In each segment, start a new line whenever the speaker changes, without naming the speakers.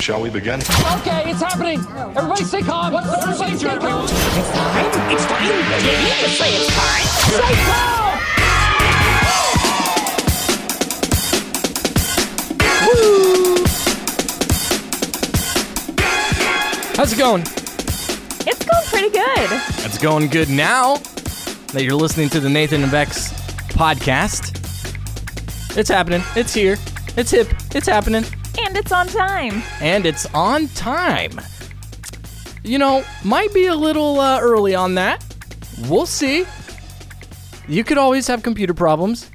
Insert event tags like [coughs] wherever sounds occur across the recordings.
Shall we begin?
Okay, it's happening. Everybody stay calm. What's the procedure? everyone?
It's time. It's time. You need to say it's time.
Stay calm.
How's it going?
It's going pretty good.
It's going good now that you're listening to the Nathan and Bex podcast. It's happening. It's here. It's hip. It's happening.
And it's on time.
And it's on time. You know, might be a little uh, early on that. We'll see. You could always have computer problems,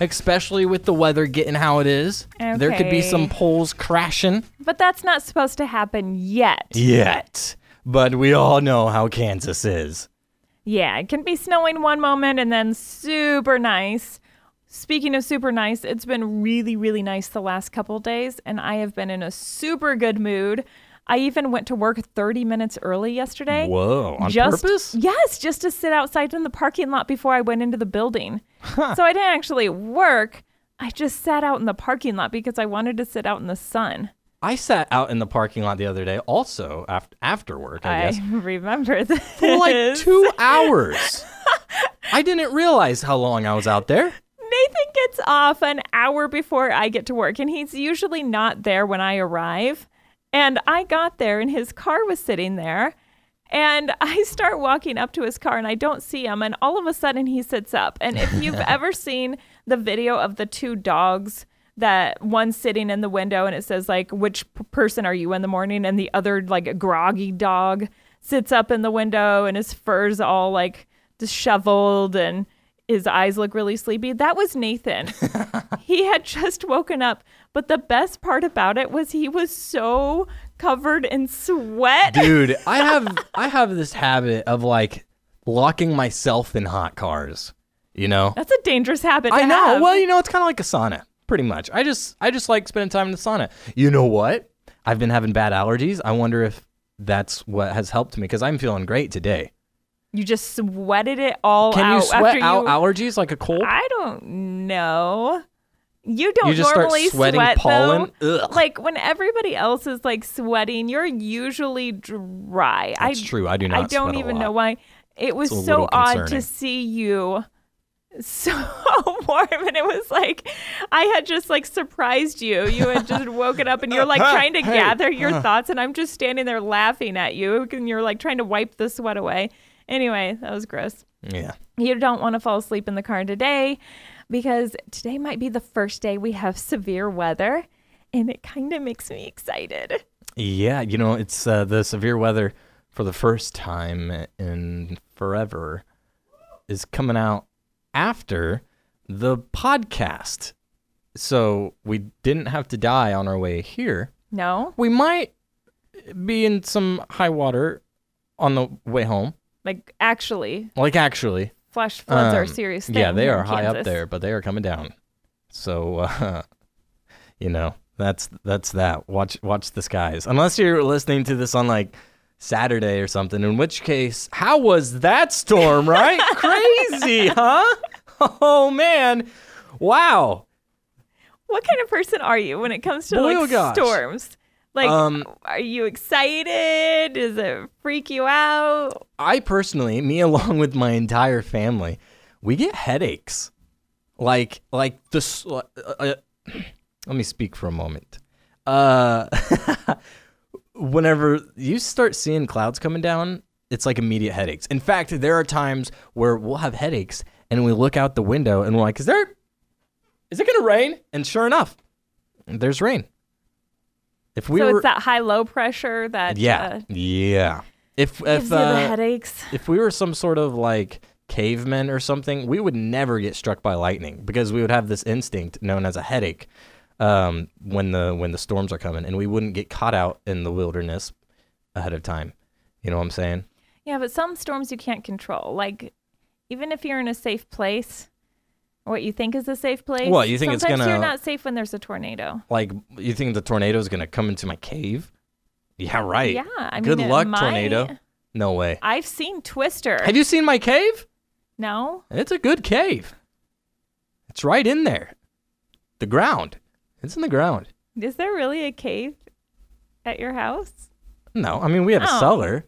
especially with the weather getting how it is. There could be some
Okay.
poles crashing.
But that's not supposed to happen yet.
Yet. But we all know how Kansas is.
Yeah, it can be snowing one moment and then super nice. Speaking of super nice, it's been really, really nice the last couple days, and I have been in a super good mood. I even went to work 30 minutes early yesterday.
Whoa, on
just,
purpose?
Yes, just to sit outside in the parking lot before I went into the building. So I didn't actually work. I just sat out in the parking lot because I wanted to sit out in the sun.
I sat out in the parking lot the other day, also after after work, I,
I
guess, [laughs]
remember this.
for like two hours. [laughs] I didn't realize how long I was out there.
Nathan gets off an hour before I get to work, and he's usually not there when I arrive. And I got there, and his car was sitting there. And [laughs] I start walking up to his car, and I don't see him. And all of a sudden, he sits up. And if you've [laughs] ever seen the video of the two dogs, that one sitting in the window, and it says, like, which p- person are you in the morning? And the other, like, groggy dog sits up in the window, and his fur's all, like, disheveled, and his eyes look really sleepy. That was Nathan. [laughs] he had just woken up, but the best part about it was he was so covered in sweat.
Dude, I [laughs] have I have this habit of like locking myself in hot cars. You know?
That's a dangerous habit.
I know.
have.
Well, you know, it's kind of like a sauna, pretty much. I just I just like spending time in the sauna. You know what? I've been having bad allergies. I wonder if that's what has helped me because I'm feeling great today.
You just sweated it all
Can
out.
Can you sweat out
you,
allergies like a cold?
I don't know. You don't
You just start
normally
sweating
sweat
pollen?
though.
Ugh.
Like when everybody else is like sweating, you're usually dry.
That's
I,
true. I do not
I don't even
lot.
know why. It was so odd to see you so [laughs] warm and it was like I had just like surprised you. You had just [laughs] woken up and you're like trying to gather your thoughts and I'm just standing there laughing at you and you're like trying to wipe the sweat away. Anyway, that was gross.
Yeah.
You don't want to fall asleep in the car today because today might be the first day we have severe weather and it kind of makes me excited.
Yeah, you know, it's uh, the severe weather for the first time in forever is coming out after the podcast. So we didn't have to die on our way here.
No?
We might be in some high water on the way home.
Like actually,
Like actually,
flash floods are a
Um,
serious thing.
yeah, they are high up there, but they are coming down. So, uh, [laughs] you know, that's that's that. Watch watch the skies. Unless you're listening to this on like Saturday or something, in which case, how was that storm? Right? [laughs] Crazy, huh? Oh man, wow.
What kind of person are you when it comes to
Boy, oh
like
gosh.
storms? Like,
Um,
are you excited? Does it freak you out?
I personally, me [laughs] along with my entire family, we get headaches. Like like this. Uh, uh, [clears throat] let me speak for a moment. Uh, [laughs] whenever you start seeing clouds coming down, it's like immediate headaches. In fact, there are times where we'll have headaches and we look out the window and we're like, "Is there? Is it gonna rain?" And sure enough, there's rain. If we
so
were,
it's that high low pressure that
yeah,
uh,
yeah. If if uh,
headaches.
if we were some sort of like cavemen or something, we would never get struck by lightning because we would have this instinct known as a headache um, when the when the storms are coming, and we wouldn't get caught out in the wilderness ahead of time. You know what I'm saying?
Yeah, but some storms you can't control. Like, even if you're in a safe place, what you think is a safe place.
What, you think it's gonna-
You're not safe when there's a tornado.
Like, you think the tornado is gonna come into my cave? Yeah, right.
Yeah, I
Good
mean,
luck,
might.
tornado. No way.
I've seen Twister.
Have you seen my cave?
No,
It's a good cave. It's right in there. The ground. It's in the ground.
is there really a cave? at your house?
No, I mean we have a
Oh.
cellar.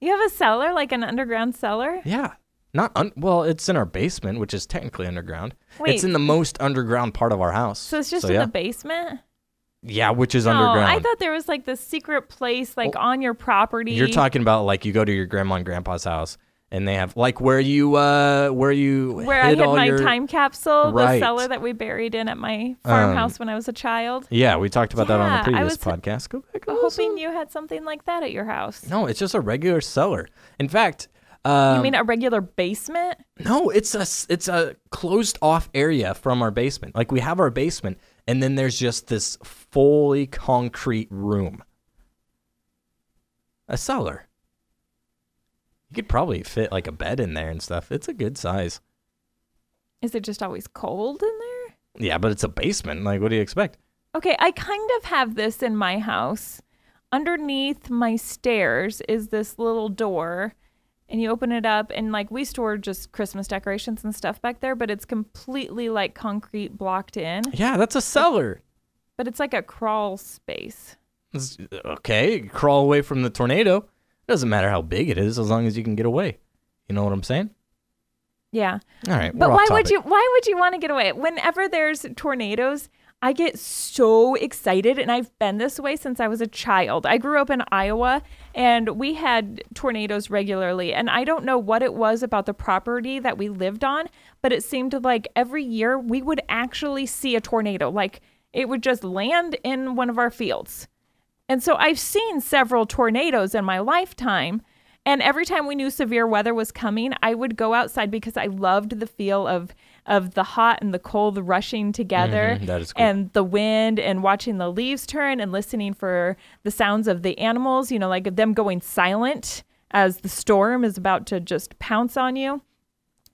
You have a cellar, like an underground cellar?
Yeah. Not un- well, it's in our basement, which is technically underground.
Wait.
It's in the most underground part of our house.
So it's just
So,
in
yeah.
the basement?
yeah, which is
No,
underground.
I thought there was like this secret place like on your property.
You're talking about like you go to your grandma and grandpa's house and they have like where you uh where you
where I
all
my
your
time capsule,
Right.
the cellar that we buried in at my farmhouse when I was a child.
Yeah, we talked about that on
Yeah,
the previous podcast. Go back.
Hoping
listen.
you had something like that at your house.
No, it's just a regular cellar. In fact, um,
you mean a regular basement?
no, it's a it's a closed off area from our basement. Like we have our basement, and then there's just this fully concrete room. A cellar. You could probably fit like a bed in there and stuff. It's a good size.
Is it just always cold in there?
Yeah, but it's a basement. Like, what do you expect?
Okay, I kind of have this in my house. Underneath my stairs is this little door, and you open it up, and like we store just Christmas decorations and stuff back there, but it's completely like concrete blocked in.
Yeah, that's a cellar.
But it's like a crawl space.
It's- okay, crawl away from the tornado. it Doesn't matter how big it is, as long as you can get away. You know what I'm saying?
Yeah.
All right,
But why would you why would you want to get away? Whenever there's tornadoes, I get so excited and I've been this way since I was a child. I grew up in Iowa and we had tornadoes regularly and I don't know what it was about the property that we lived on, but it seemed like every year we would actually see a tornado. Like it would just land in one of our fields. And so I've seen several tornadoes in my lifetime. And every time we knew severe weather was coming, I would go outside because I loved the feel of of the hot and the cold rushing together
Mhm, that is cool.
and the wind and watching the leaves turn and listening for the sounds of the animals, you know, like them going silent as the storm is about to just pounce on you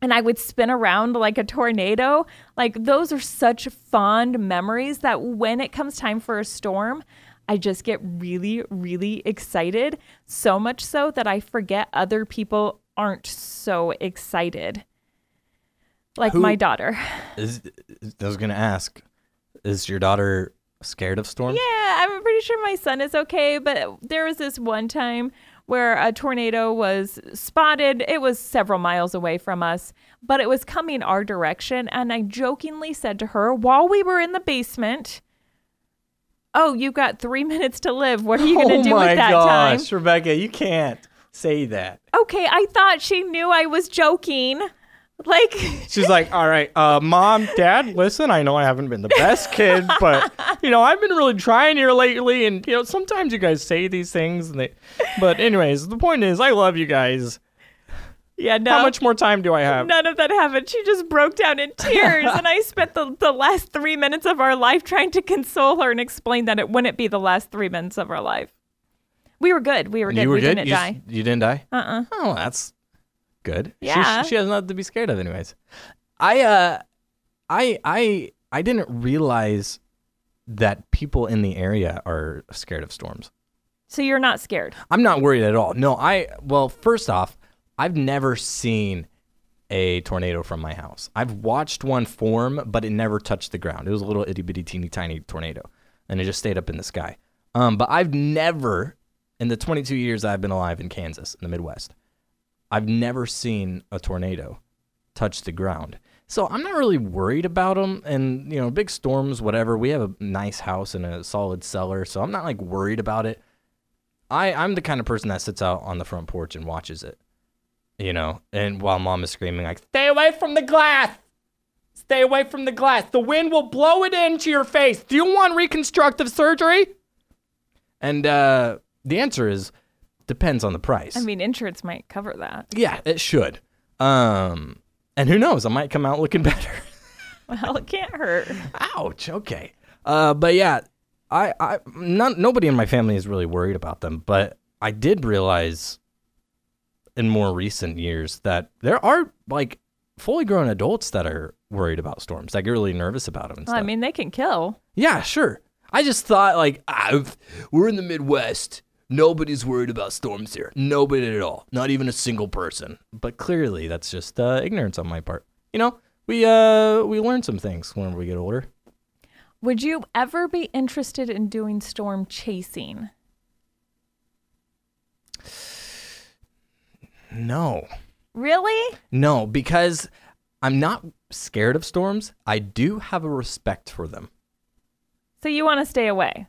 and I would spin around like a tornado. Like those are such fond memories that when it comes time for a storm, I just get really, really excited. So much so that I forget other people aren't so excited. Like
Who-
my daughter. [laughs]
Is, I was gonna ask, is your daughter scared of storms?
Yeah, I'm pretty sure my son is okay, but there was this one time where a tornado was spotted. It was several miles away from us, but it was coming our direction. And I jokingly said to her while we were in the basement, Oh, you've got three [laughs] minutes to live. What are you going to
oh
do with that
gosh,
time?
Rebecca, you can't say that.
Okay, I thought she knew I was joking. Like,
She's like, all right, uh, mom, dad, listen, I know I haven't been the best kid, but you know, I've been really trying here lately, and you know, sometimes you guys say these things, and they, but anyways, the point is, I love you guys.
yeah, no.
How much more time do I have?
None of that happened. She just broke down in tears, and I spent the, the last three minutes of our life trying to console her and explain that it wouldn't be the last three minutes of our life. We were good. We were good.
you were
we
good.
didn't
you,
die.
you didn't die.
Uh uh
Oh, that's good. She-
Yeah.
She, she has nothing to be scared of, anyways. I uh, I I I didn't realize that people in the area are scared of storms.
So you're not scared.
I'm not worried at all. No, I well, first off, I've never seen a tornado from my house. I've watched one form, but it never touched the ground. It was a little itty bitty teeny tiny tornado, and it just stayed up in the sky. Um, but I've never, in the 22 years I've been alive in Kansas, in the Midwest, I've never seen a tornado touch the ground. So I'm not really worried about them. And, you know, big storms, whatever. We have a nice house and a solid cellar. So I'm not like worried about it. I, I'm the kind of person that sits out on the front porch and watches it, you know, and while mom is screaming, like, stay away from the glass. Stay away from the glass. The wind will blow it into your face. Do you want reconstructive surgery? And uh, the answer is depends on the price.
I mean, insurance might cover that.
yeah, it should. Um, and who knows? I might come out looking [laughs] better.
Well, it can't hurt.
Ouch. Okay. Uh, but yeah, I, I, not nobody in my family is really worried about them, but I did realize in more recent years that there are like fully grown adults that are worried about storms, that get really nervous about them and
Well,
stuff.
I mean, they can kill.
yeah, sure. I just thought like ah, we're in the Midwest. Nobody's worried about storms here. Nobody at all. Not even a single person. But clearly, that's just uh, ignorance on my part. You know, we uh we learn some things when we get older.
Would you ever be interested in doing storm chasing?
No.
Really?
No, because I'm not scared of storms. I do have a respect for them.
So you want to stay away?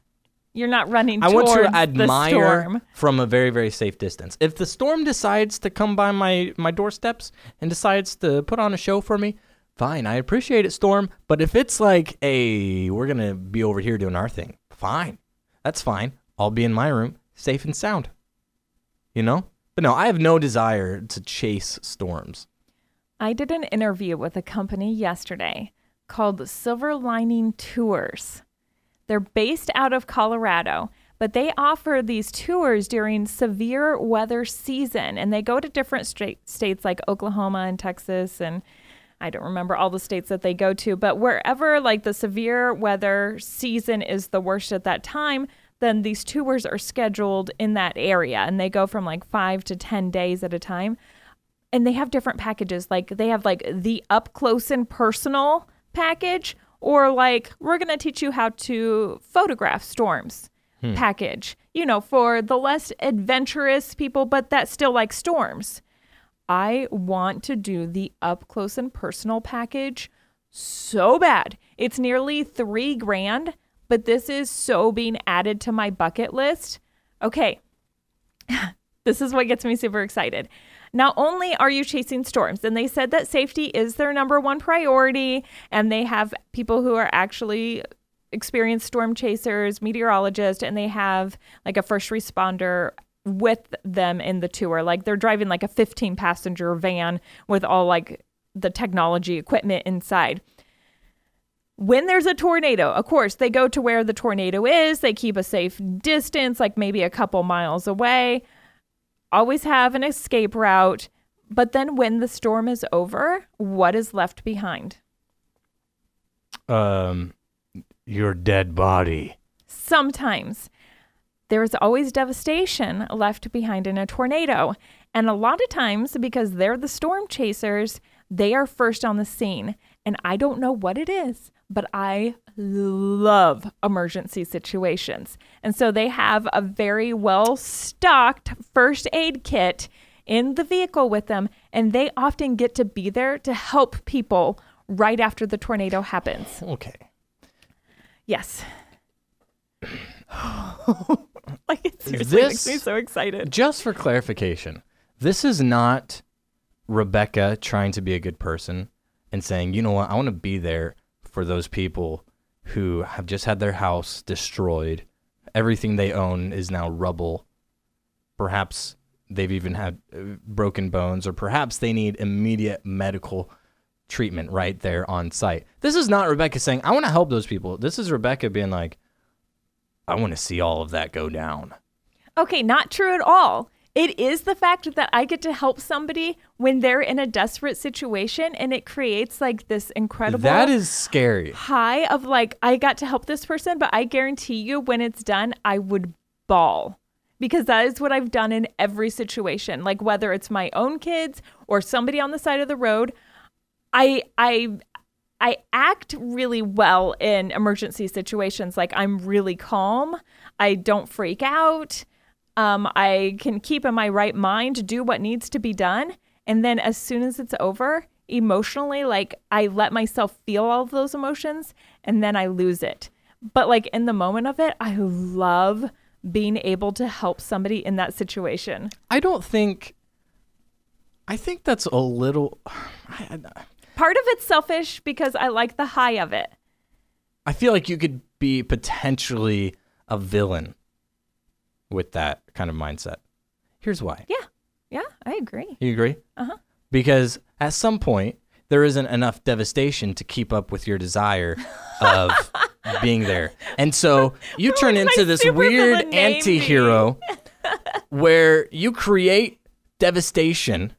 You're not running
I want to admire
storm.
from a very, very safe distance. If the storm decides to come by my, my doorsteps and decides to put on a show for me, fine. I appreciate it, storm. But if it's like, hey, we're going to be over here doing our thing, fine. That's fine. I'll be in my room, safe and sound. You know? But no, I have no desire to chase storms.
I did an interview with a company yesterday called Silver Lining Tours. They're based out of Colorado, but they offer these tours during severe weather season and they go to different states like Oklahoma and Texas and I don't remember all the states that they go to, but wherever like the severe weather season is the worst at that time, then these tours are scheduled in that area and they go from like 5 to 10 days at a time and they have different packages. Like they have like the up close and personal package, or like we're gonna teach you how to photograph storms hmm. package. You know, for the less adventurous people, but that still like storms. I want to do the up close and personal package so bad. It's nearly three grand, but this is so being added to my bucket list. Okay, [laughs] this is what gets me super excited. Not only are you chasing storms, and they said that safety is their number one priority, and they have people who are actually experienced storm chasers, meteorologists, and they have like a first responder with them in the tour. Like they're driving like a 15 passenger van with all like the technology equipment inside when there's a tornado, of course, they go to where the tornado is. They keep a safe distance, like maybe a couple miles away. Always have an escape route. But then when the storm is over, what is left behind?
Um, your dead body.
Sometimes there's always devastation left behind in a tornado. And a lot of times, because they're the storm chasers, they are first on the scene. And I don't know what it is, but I love emergency situations. And so they have a very well stocked first aid kit in the vehicle with them. And they often get to be there to help people right after the tornado happens.
Okay.
Yes. [laughs] like it seriously makes me so excited.
Just for clarification, this is not Rebecca trying to be a good person and saying, you know what, I want to be there for those people who have just had their house destroyed. Everything they own is now rubble. Perhaps they've even had uh, broken bones, or perhaps they need immediate medical treatment right there on site. This is not Rebecca saying, I want to help those people. This is Rebecca being like, I want to see all of that go down.
Okay, not true at all. It is the fact that I get to help somebody when they're in a desperate situation and it creates like this incredible
That is scary.
high of like I got to help this person, but I guarantee you when it's done, I would bawl. Because that is what I've done in every situation. Like whether it's my own kids or somebody on the side of the road, I I I act really well in emergency situations. Like I'm really calm. I don't freak out. Um, I can keep in my right mind do what needs to be done. And then as soon as it's over, emotionally, like I let myself feel all of those emotions and then I lose it. But like in the moment of it, I love being able to help somebody in that situation.
I don't think. I think that's a little. [sighs] I, I-
Part of it's selfish because I like the high of it.
I feel like you could be potentially a villain with that kind of mindset. Here's why.
Yeah. Yeah, I agree.
You agree? Uh huh. Because at some point, there isn't enough devastation to keep up with your desire of [laughs] being there. And so you turn into this weird
name
anti hero [laughs] where you create devastation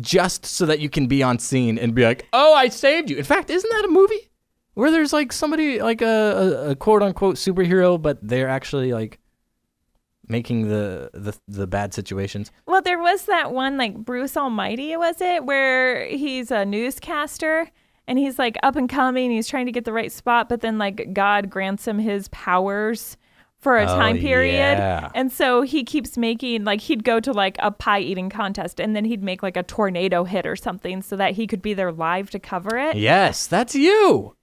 just so that you can be on scene and be like, oh, I saved you. In fact, isn't that a movie where there's like somebody, like a, a, a quote unquote superhero, but they're actually like making the, the, the bad situations?
Well, there was that one like Bruce Almighty, was it, where he's a newscaster and he's like up and coming. He's trying to get the right spot, but then like God grants him his powers for a
Oh,
time period.
yeah.
And so he keeps making like he'd go to like a pie eating contest and then he'd make like a tornado hit or something so that he could be there live to cover it.
Yes, that's you.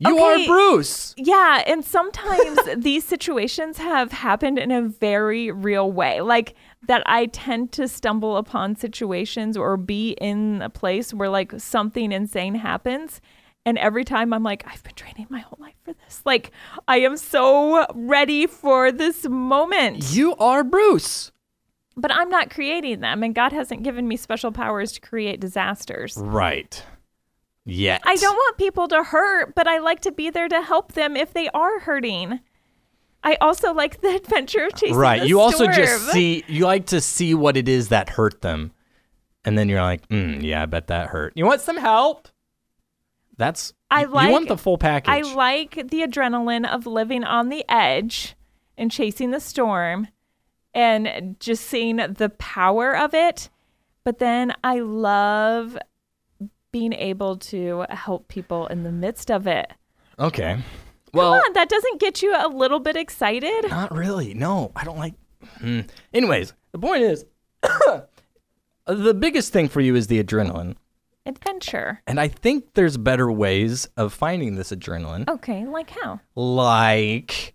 You
Okay.
are Bruce.
Yeah, and sometimes [laughs] these situations have happened in a very real way. Like that I tend to stumble upon situations or be in a place where like something insane happens. And every time I'm like, I've been training my whole life for this. Like, I am so ready for this moment.
You are Bruce.
But I'm not creating them. And God hasn't given me special powers to create disasters.
Right. Yet.
I don't want people to hurt, but I like to be there to help them if they are hurting. I also like the [laughs] adventure of chasing
Right. You also just see, you like to see what it is that hurt them. And then you're like, mm, yeah, I bet that hurt. You want some help? That's,
I like
you want the full package.
I like the adrenaline of living on the edge and chasing the storm and just seeing the power of it. But then I love being able to help people in the midst of it.
okay. Well,
Come on, that doesn't get you a little bit excited?
Not really. No, I don't like. Hmm. Anyways, the point is, [coughs] the biggest thing for you is the adrenaline,
Adventure.
and I think there's better ways of finding this adrenaline,
Okay, like how?
like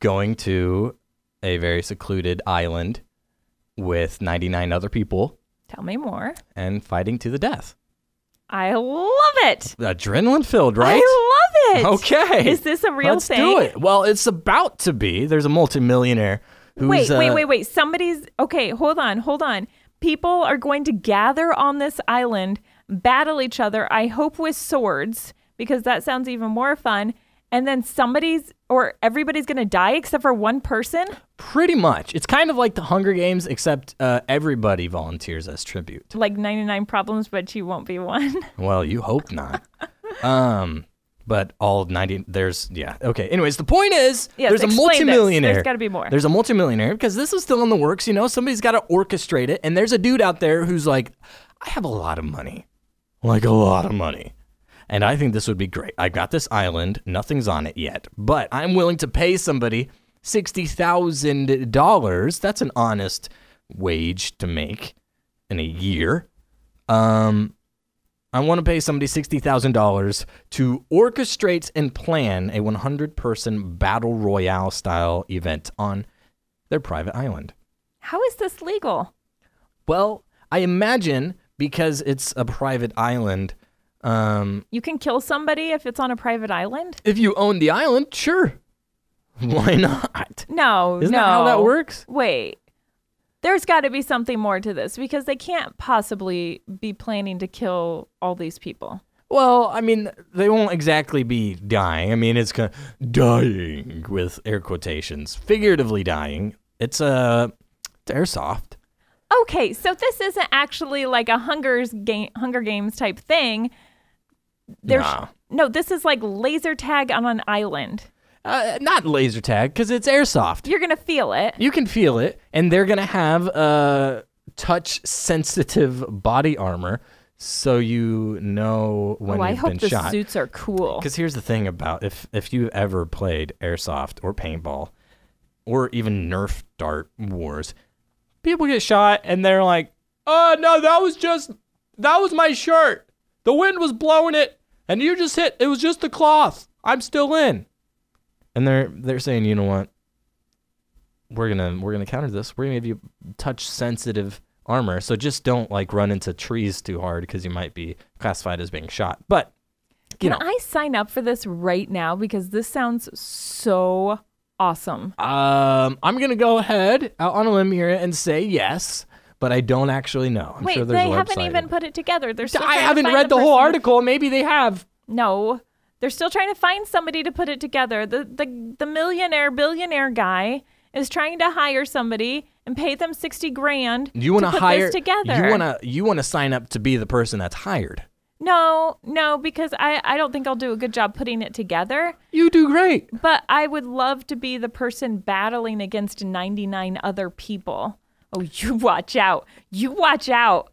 going to a very secluded island with 99 other people
Tell me more.
and fighting to the death.
I love it.
Adrenaline filled, right?
I love it.
Okay.
Is this a real thing?
Let's do it. Well, it's about to be. There's a multimillionaire who's
Wait, wait,
uh,
wait, wait. Somebody's okay. Hold on, hold on. People are going to gather on this island, battle each other. I hope with swords because that sounds even more fun. And then somebody's or everybody's going to die except for one person.
Pretty much. It's kind of like the Hunger Games, except uh, everybody volunteers as tribute.
Like 99 problems, but you won't be one. [laughs]
Well, you hope not. um, but all 90, there's, yeah. Okay. Anyways, the point is
Yes,
there's a
explain this.
multimillionaire.
There's gotta be more.
There's a multimillionaire because this is still in the works. You know, somebody's got to orchestrate it. And there's a dude out there who's like, I have a lot of money. Like a lot of money. And I think this would be great. I got this island, nothing's on it yet, but I'm willing to pay somebody $60,000. That's an honest wage to make in a year. Um, I want to pay somebody $60,000 to orchestrate and plan a 100 person battle royale style event on their private island.
How is this legal?
Well, I imagine because it's a private island, um,
You can kill somebody if it's on a private island?
if you own the island, sure. [laughs] Why not?
No,
Isn't
no.
that how that works?
Wait. There's got to be something more to this because they can't possibly be planning to kill all these people.
Well, I mean, they won't exactly be dying. I mean, it's kind of dying with air quotations, figuratively dying. It's uh, a it's airsoft.
Okay, so this isn't actually like a Hunger's game, Hunger Games type thing. There's
Nah.
no. This is like laser tag on an island.
Uh, not laser tag because it's airsoft.
You're gonna feel it.
You can feel it, and they're gonna have uh, touch sensitive body armor, so you know when
oh, I
you've
hope
been
the
shot.
suits are cool.
Because here's the thing about if if you've ever played airsoft or paintball, or even Nerf dart wars, people get shot and they're like, "Oh no, that was just that was my shirt. The wind was blowing it, and you just hit. It was just the cloth. I'm still in." And they're they're saying, you know what? We're gonna we're gonna counter this. We're gonna give you touch sensitive armor. So just don't like run into trees too hard because you might be classified as being shot. But you
Can
know,
I sign up for this right now because this sounds so awesome.
Um, I'm gonna go ahead out on a limb here and say yes, but I don't actually know. I'm
Wait,
sure there's
they
a
haven't even put it together. They're still
I
trying to
haven't
find
read the whole
person-
article. Maybe they have.
No, they're still trying to find somebody to put it together. The the the millionaire billionaire guy is trying to hire somebody and pay them sixty grand.
You want
to put
hire?
this together?
You want to you want to sign up to be the person that's hired.
No, no, because I I don't think I'll do a good job putting it together.
You do great.
But I would love to be the person battling against ninety nine other people. Oh, you watch out! You watch out!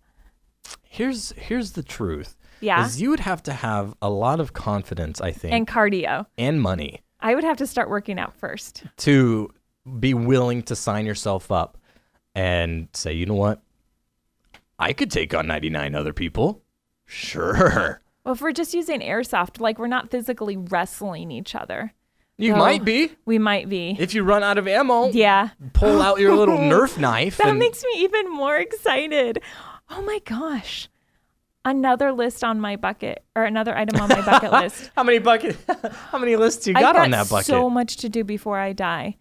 Here's here's the truth.
Yeah.
is you would have to have a lot of confidence, I think,
and cardio.
and money
I would have to start working out first.
to be willing to sign yourself up and say, you know what? I could take on 99 other people. Sure.
Well, if we're just using airsoft, like we're not physically wrestling each other,
You
No.
might be.
we might be.
If you run out of ammo,
yeah.
pull out your little [laughs] Nerf knife.
That
and
makes me even more excited. Oh my gosh. Another list on my bucket or another item on my bucket [laughs] list.
how many bucket? [laughs] how many lists you got
got
on that bucket?
so much to do before I die.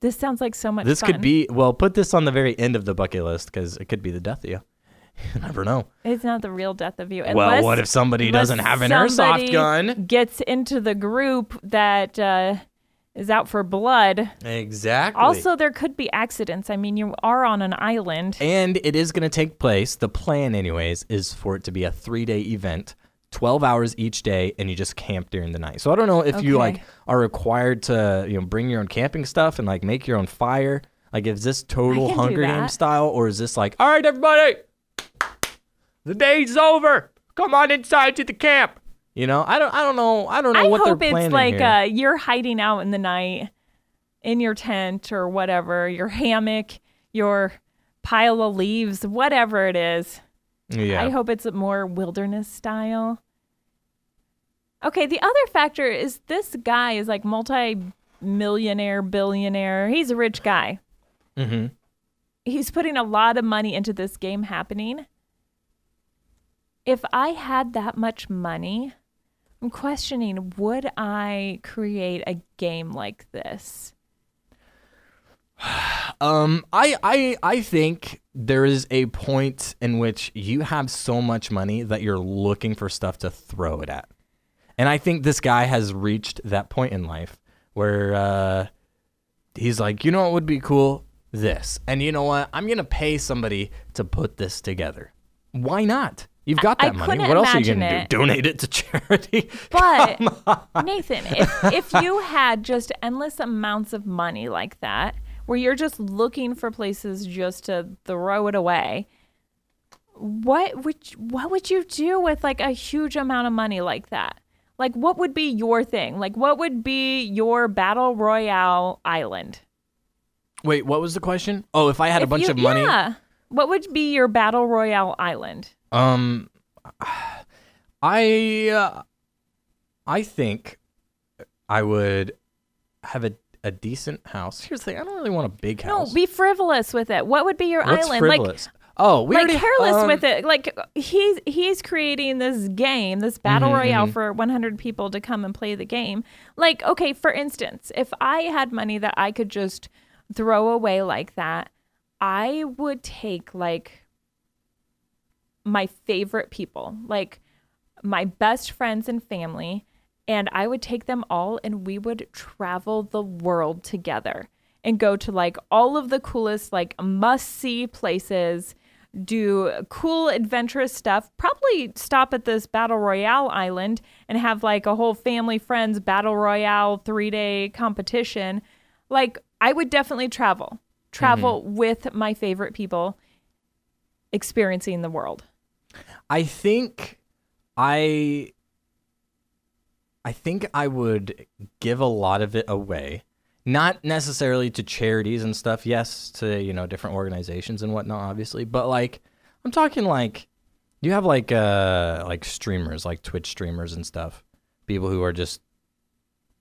This sounds like so much
this
fun.
could be. Well, put this on the very end of the bucket list because it could be the death of you. [laughs] You never know.
It's not the real death of you.
well, what if somebody doesn't have an airsoft gun?
Gets into the group that uh, is out for blood.
Exactly.
Also, there could be accidents. I mean, you are on an island.
and it is going to take place. The plan, anyways, is for it to be a three-day event, twelve hours each day, and you just camp during the night. So I don't know if you like are required to, you know, bring your own camping stuff and like make your own fire. Like, is this total Hunger. Games style, or is this like, all right, everybody, the day's over. Come on inside to the camp. You know, I don't, I don't know, I don't know
I
what
hope
they're planning
it's
planning
like
here.
uh, you're hiding out in the night in your tent or whatever, your hammock, your pile of leaves, whatever it is.
yeah.
I hope it's a more wilderness style. Okay, the other factor is this guy is like multi millionaire, billionaire. He's a rich guy.
mm-hmm.
He's putting a lot of money into this game happening. If I had that much money, I'm questioning would I create a game like this? [sighs]
Um, I, I, I think there is a point in which you have so much money that you're looking for stuff to throw it at, and I think this guy has reached that point in life where uh, he's like, you know what would be cool? This, and you know what? I'm gonna pay somebody to put this together. Why not? You've got
I
that money. What else are you gonna do? Donate it to [laughs] charity?
But Nathan, if, if you had just endless amounts of money like that, where you're just looking for places just to throw it away, what would what would you do with like a huge amount of money like that? Like what would be your thing? Like what would be your battle royale island?
Wait, what was the question? Oh, if I had a bunch
you-
of money.
Yeah. What would be your battle royale island?
Um, I uh, I think I would have a, a decent house. Here's the thing: I don't really want a big house.
No, be frivolous with it. What would be your
What's
island? Like
frivolous? oh, we
like
already
careless
um,
with it. Like he's he's creating this game, this battle
Mm-hmm,
royale for 100 people to come and play the game. Like, okay, for instance, if I had money that I could just throw away like that, I would take like my favorite people, like my best friends and family, and I would take them all and we would travel the world together and go to like all of the coolest, like must see places, do cool, adventurous stuff. Probably stop at this Battle Royale island and have like a whole family, friends Battle Royale three day competition. Like, I would definitely travel, travel mm-hmm. with my favorite people, experiencing the world.
I think I I think I would give a lot of it away. Not necessarily to charities and stuff, yes, to, you know, different organizations and whatnot, obviously. But like I'm talking like you have like uh like streamers, like Twitch streamers and stuff. People who are just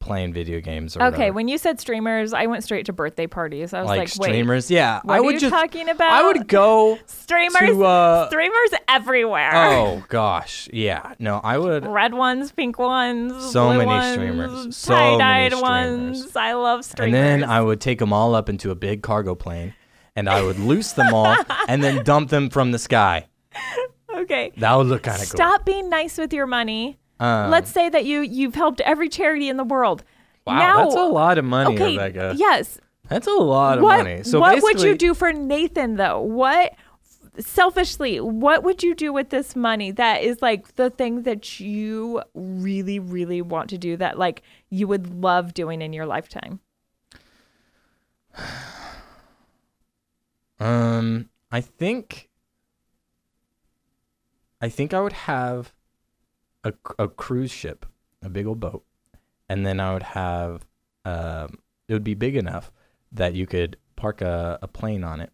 playing video games or
Okay,
whatever.
when you said streamers, I went straight to birthday parties. I was
like,
like, wait,
streamers. Yeah.
what
I
are
would
you
just
talking about?
I would go
streamers,
to, uh,
streamers everywhere.
Oh gosh. Yeah. No, I would
Red ones, pink ones,
So many
ones,
streamers. So many
tie-dyed
streamers.
ones. I love streamers.
And then I would take them all up into a big cargo plane and I would loose them all [laughs] and then dump them from the sky.
okay,
That would look kind of cool.
stop being nice with your money.
Um,
Let's say that you you've helped every charity in the world.
wow,
now,
that's a lot of money,
okay,
Rebecca.
yes.
That's a lot of
what
money. So
what would you do for Nathan though? What selfishly, what would you do with this money that is like the thing that you really really want to do that like you would love doing in your lifetime? [sighs]
Um, I think, I think I would have a, a cruise ship, a big old boat, and then I would have um, it would be big enough that you could park a, a plane on it,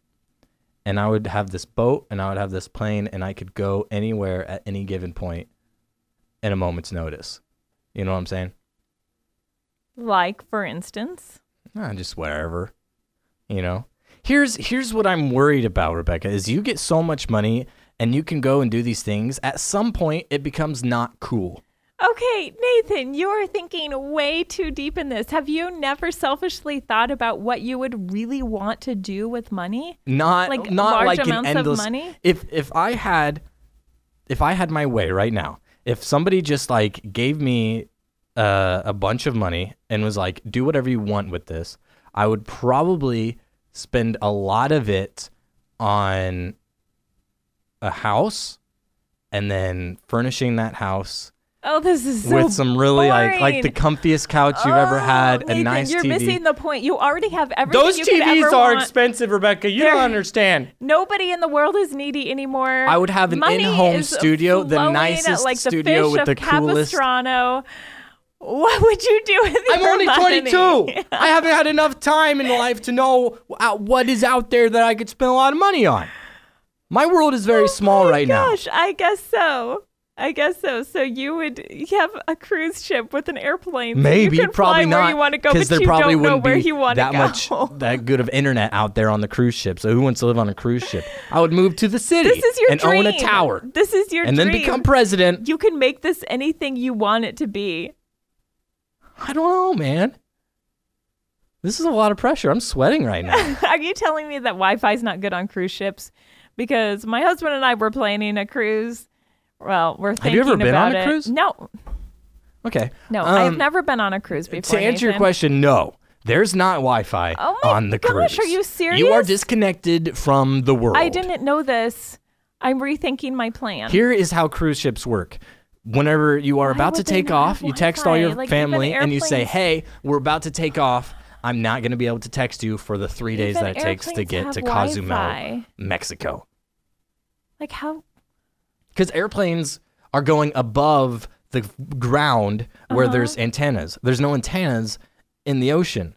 and I would have this boat and I would have this plane, and I could go anywhere at any given point in a moment's notice. You know what I'm saying?
Like, for instance,
Ah, just wherever. You know? Here's here's what I'm worried about, Rebecca, is you get so much money and you can go and do these things. At some point it becomes not cool.
Okay, Nathan, you are thinking way too deep in this. Have you never selfishly thought about what you would really want to do with money?
Not
Like
not
large
like an
amounts of
endless
money?
If if I had if I had my way right now, if somebody just like gave me uh, a bunch of money and was like, do whatever you want with this, I would probably spend a lot of it on a house and then furnishing that house
Oh, this is so
with some really like like the comfiest couch you've ever
Oh,
had, a
Nathan,
nice
You're
TV.
missing the point. You already have everything
Those
you could
TVs
ever
are
want.
expensive, Rebecca. You
They're-
don't understand. [laughs]
Nobody in the world is needy anymore.
I would have an
Money
in-home studio, the nicest
like the
studio
fish
with
of
the coolest-
Capistrano. What would you do with
I'm only
money?
22. [laughs] I haven't had enough time in life to know uh, what is out there that I could spend a lot of money on. My world is very oh small right now.
Oh my
right
Gosh, I guess so. I guess so. So you would have a cruise ship with an airplane.
now. Maybe,
you could
probably
fly
not.
Where you want to go, but
there
you
probably
don't know
wouldn't
where
be
you want
that
to go.
much that good of internet out there on the cruise ship. So who wants to live on a cruise ship? I would move to the city
This is your
and
dream.
own a tower
This is your dream.
and
dream.
then become president.
You can make this anything you want it to be.
I don't know, man. This is a lot of pressure. I'm sweating right now. [laughs]
Are you telling me that Wi-Fi is not good on cruise ships? Because my husband and I were planning a cruise. Well, we're thinking about it.
Have you ever been on a
it.
cruise?
No,
Okay.
no, I have
Um,
never been on a cruise before.
To answer your
Nathan.
question, no. There's not Wi-Fi on the cruise.
Oh my
on the
gosh,
cruise.
are you serious?
You are
serious?
disconnected from the world.
I didn't know this. I'm rethinking my plan.
Here is how cruise ships work. Whenever you are about to
they
take
not
off, you text all
Wi-Fi?
your
Like, even
family and you say,
airplanes-
"Hey, we're about to take off. I'm not going to be able to text you for the 3 days
Even
that it takes to get to Cozumel,
Wi-Fi.
Mexico."
like how?
Cuz airplanes are going above the ground where
Uh-huh.
there's antennas. There's no antennas in the ocean.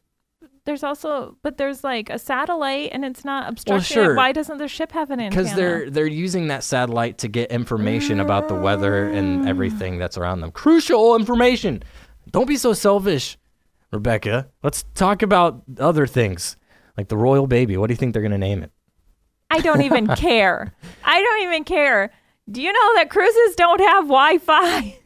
There's also, but there's like a satellite, and it's not obstructing. it.
sure.
Why doesn't the ship have an antenna?
because they're they're using that satellite to get information about the weather and everything that's around them. Crucial information. Don't be so selfish, Rebecca. Let's talk about other things, like the royal baby. What do you think they're gonna name it?
I don't even [laughs] care. I don't even care. Do you know that cruises don't have Wi-Fi?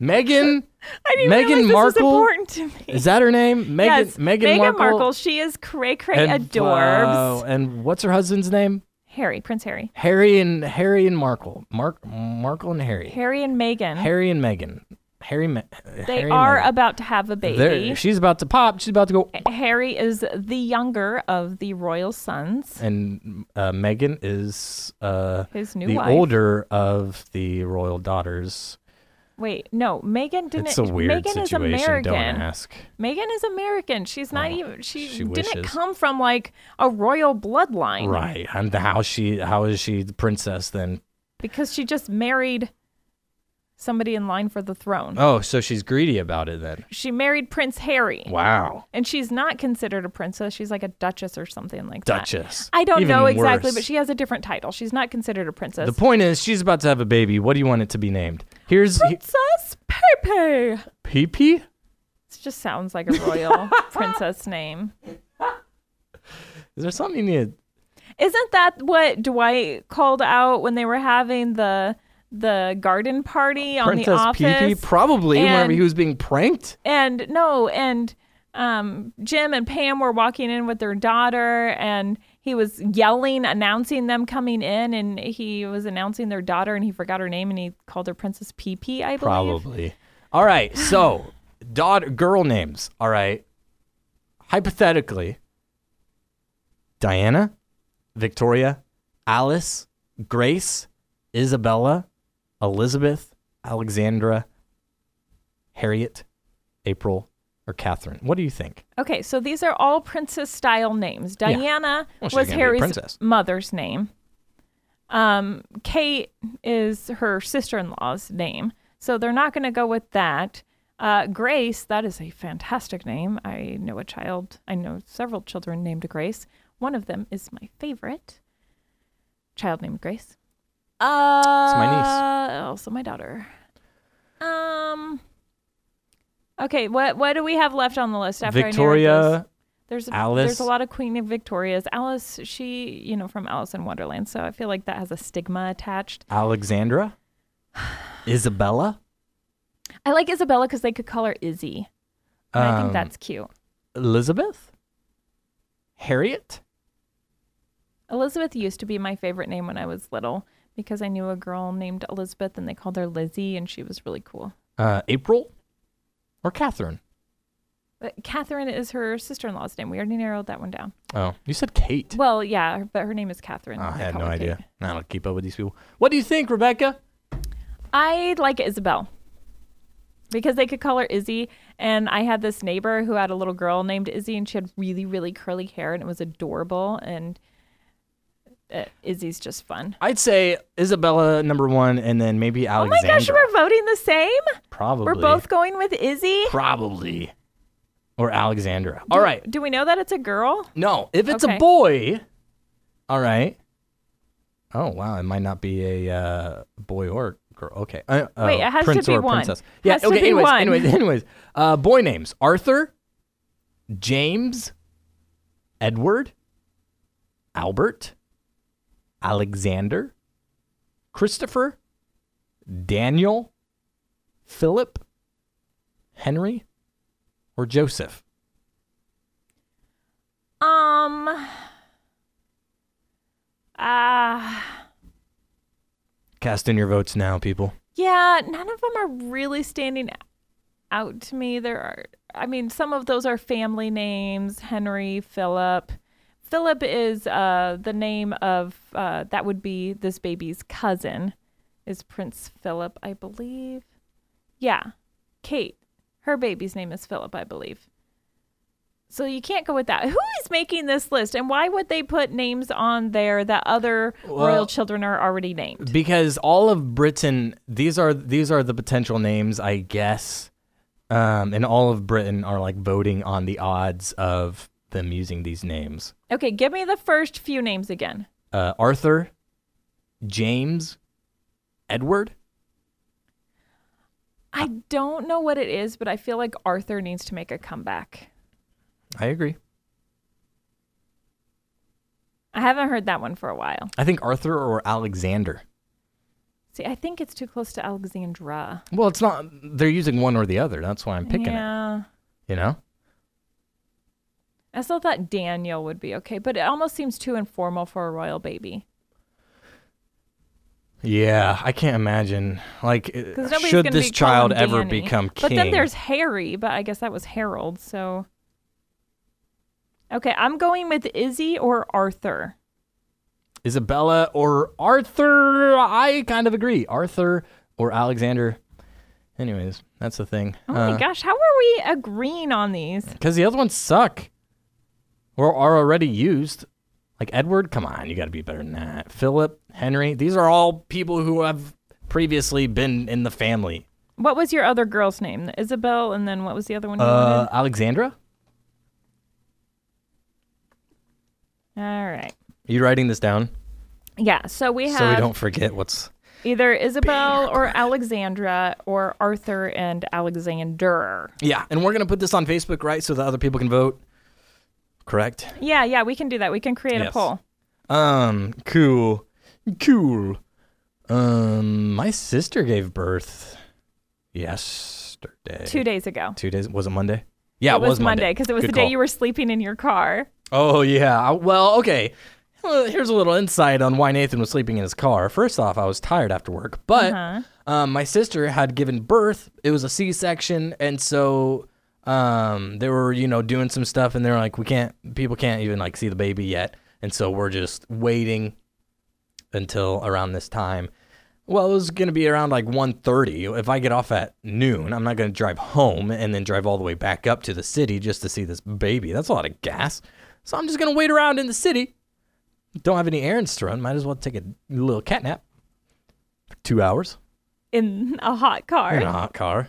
Meghan. [laughs]
I didn't
Meghan
realize this was
Markle?
important to me.
Is that her name? Meghan.
yes,
Meghan
Meghan
Markle.
She is cray cray
and,
adorbs.
uh, and what's her husband's name?
Harry, Prince Harry,
Harry and Harry and Markle. Mark Markle and Harry.
Harry and Meghan.
Harry and Meghan. Harry. Me-
they
Harry
are
Meghan.
about to have a
They're-
baby.
She's about to pop. She's about to go.
Harry is the younger of the royal sons.
and uh, Meghan is uh,
His new
the
wife.
older of the royal daughters.
Wait, no, Meghan didn't.
It's a weird
Meghan is
situation.
American.
Don't ask.
Meghan is American. She's not
Oh,
even. She,
she
didn't
wishes.
come from like a royal bloodline.
Right. And how she how is she the princess then?
Because she just married somebody in line for the throne.
Oh, so she's greedy about it then.
She married Prince Harry.
Wow.
And she's not considered a princess. She's like a duchess or something like that.
Duchess.
I don't
Even
know exactly,
worse.
but she has a different title. She's not considered a princess.
The point is she's about to have a baby. What do you want it to be named? Here's he-
princess Pepe.
Pee-Pee?
It just sounds like a royal [laughs] princess name.
Is there something you need?
Isn't that what Dwight called out when they were having the the garden party on the
Princess
office?
Pee-Pee? Probably whenever
And-
he was being pranked.
And no, and um, Jim and Pam were walking in with their daughter, and he was yelling, announcing them coming in, and he was announcing their daughter, and he forgot her name, and he called her Princess Pee I believe.
Probably. All right. So, daughter, girl names. All right. Hypothetically, Diana, Victoria, Alice, Grace, Isabella, Elizabeth, Alexandra, Harriet, April, or Catherine. What do you think?
Okay, so these are all princess style names. Diana
Well,
was
gonna be a
Harry's mother's name. Um, Kate is her sister in law's name. So they're not going to go with that. Uh, Grace, that is a fantastic name. I know a child, I know several children named Grace. One of them is my favorite child named Grace. Uh,
my niece.
Also my daughter. Um. Okay, what what do we have left on the list after I narrowed this?
Victoria,
There's a,
Alice.
there's a lot of Queen Victorias. Alice, she, you know, from Alice in Wonderland. So I feel like that has a stigma attached.
Alexandra, [sighs] Isabella,
I like Isabella because they could call her Izzy. And I think
Um,
that's cute.
Elizabeth, Harriet.
Elizabeth used to be my favorite name when I was little because I knew a girl named Elizabeth and they called her Lizzie and she was really cool.
uh, April, or Catherine.
But Catherine is her sister-in-law's name. We already narrowed that one down.
Oh, you said Kate.
Well, yeah, but her name is Catherine.
Oh, I had no idea.
Kate.
I don't keep up with these people. What do you think, Rebecca?
I like Isabel because they could call her Izzy. And I had this neighbor who had a little girl named Izzy, and she had really, really curly hair, and it was adorable. And uh, Izzy's just fun.
I'd say Isabella number one, and then maybe Alexandra.
Oh my gosh, we're voting the same.
probably.
We're both going with Izzy.
probably, or Alexandra. All right.
Do we know that it's a girl?
No, if it's
Okay.
a boy, all right. Oh wow, it might not be a uh, boy or girl. Okay. Uh, uh,
Wait, it has to
prince
be
or
one.
princess. Yeah.
Has to
okay.
be
anyways,
one.
anyways, [laughs] anyways. Uh, boy names: Arthur, James, Edward, Albert, Alexander, Christopher, Daniel, Philip, Henry, or Joseph.
Um. Ah.
Cast in your votes now, people.
yeah, none of them are really standing out to me. There are, I mean, some of those are family names Henry, Philip. Philip is uh, the name of, uh, that would be this baby's cousin, is Prince Philip, I believe. Yeah. Kate, her baby's name is Philip, I believe. So you can't go with that. Who is making this list and why would they put names on there that other
Well-
royal children are already named?
because all of Britain these are these are the potential names I guess um and all of Britain are like voting on the odds of them using these names
Okay, give me the first few names again.
uh Arthur James Edward
I don't know what it is, but I feel like Arthur needs to make a comeback.
I agree
I haven't heard that one for a while.
I think Arthur or Alexander
See, I think it's too close to Alexandra.
well it's not they're using one or the other that's why I'm picking it
yeah.
you know
I still thought Daniel would be okay, but it almost seems too informal for a royal baby.
yeah I can't imagine like uh,
Because nobody's
should this child ever
Danny.
become king
But then there's Harry, but I guess that was Harold, so. Okay, I'm going with Izzy or Arthur.
Isabella or Arthur. I kind of agree. Arthur or Alexander. Anyways, that's the thing.
Oh my gosh, how are we agreeing on these?
Because the other ones suck or are already used. Like Edward, come on, you got to be better than that. Philip, Henry, these are all people who have previously been in the family.
What was your other girl's name? Isabel, and then what was the other one?
Uh, Alexandra.
All right.
are you writing this down
Yeah, so we have
so we don't forget what's.
either Isabel or Alexandra or Arthur and Alexander.
Yeah, and we're gonna put this on Facebook, right, so that other people can vote. Correct.
Yeah, yeah, we can do that. We can create a poll.
Um, cool. Cool. Um, my sister gave birth yesterday.
Two days ago.
Two days. Was it Monday? Yeah,
it was Monday because it was
Good
the day you were sleeping in your car.
Oh yeah. Well, okay. Well, here's a little insight on why Nathan was sleeping in his car. First off, I was tired after work, but
Uh-huh.
um, my sister had given birth. It was a C-section, and so um, they were, you know, doing some stuff, and they're like, "We can't. People can't even like see the baby yet," and so we're just waiting until around this time. Well, it was gonna be around like 1.30. If I get off at noon, I'm not gonna drive home and then drive all the way back up to the city just to see this baby. That's a lot of gas. So I'm just gonna wait around in the city. Don't have any errands to run. Might as well take a little cat nap for two hours.
in a hot car.
in a hot car.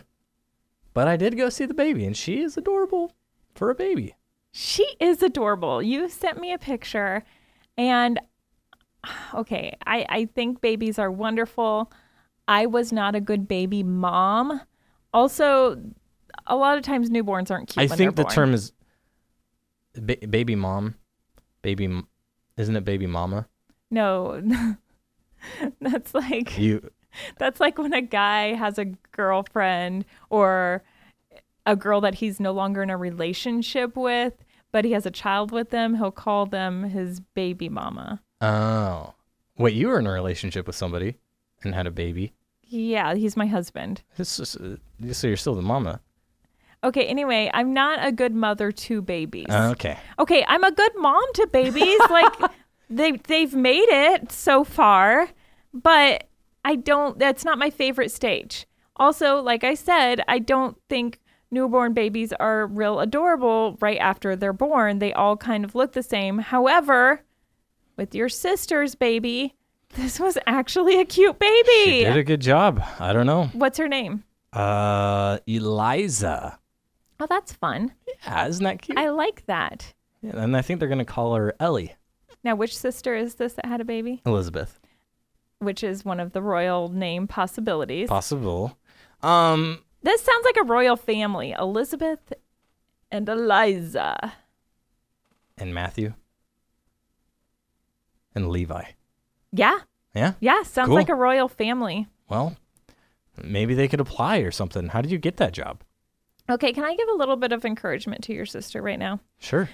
But I did go see the baby, and she is adorable for a baby.
She is adorable. You sent me a picture, and okay, I, I think babies are wonderful. I was not a good baby mom. Also, a lot of times newborns aren't cute.
I think the
born.
term is ba- baby mom. Baby, m- isn't it baby mama?
No, [laughs] that's like
You [laughs]
that's like when a guy has a girlfriend or a girl that he's no longer in a relationship with, but he has a child with them. He'll call them his baby mama.
oh wait, you were in a relationship with somebody and had a baby.
Yeah, he's my husband.
This is, uh, so you're still the mama.
Okay, anyway, I'm not a good mother to babies.
Okay.
okay, I'm a good mom to babies. [laughs] like they they've made it so far, but I don't that's not my favorite stage. Also, like I said, I don't think newborn babies are real adorable right after they're born. They all kind of look the same. However, with your sister's baby, [laughs] this was actually a cute baby.
She did a good job. I don't know.
What's her name?
Uh, Eliza.
Oh, that's fun.
Yeah, isn't that cute?
I like that.
Yeah, and I think they're gonna call her Ellie
Now, which sister is this that had a baby?
Elizabeth.
Which is one of the royal name possibilities.
Possible. Um,
This sounds like a royal family. Elizabeth and Eliza.
and Matthew. And Levi.
Yeah.
Yeah.
Yeah. Sounds
Cool.
like a royal family.
Well, maybe they could apply or something. How did you get that job?
Okay. Can I give a little bit of encouragement to your sister right now?
Sure.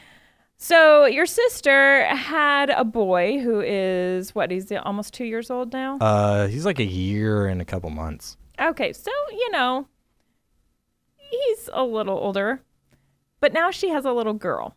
So, your sister had a boy who is what? He's almost two years old now?
Uh, he's like a year and a couple months.
Okay. So, you know, he's a little older. But now she has a little girl.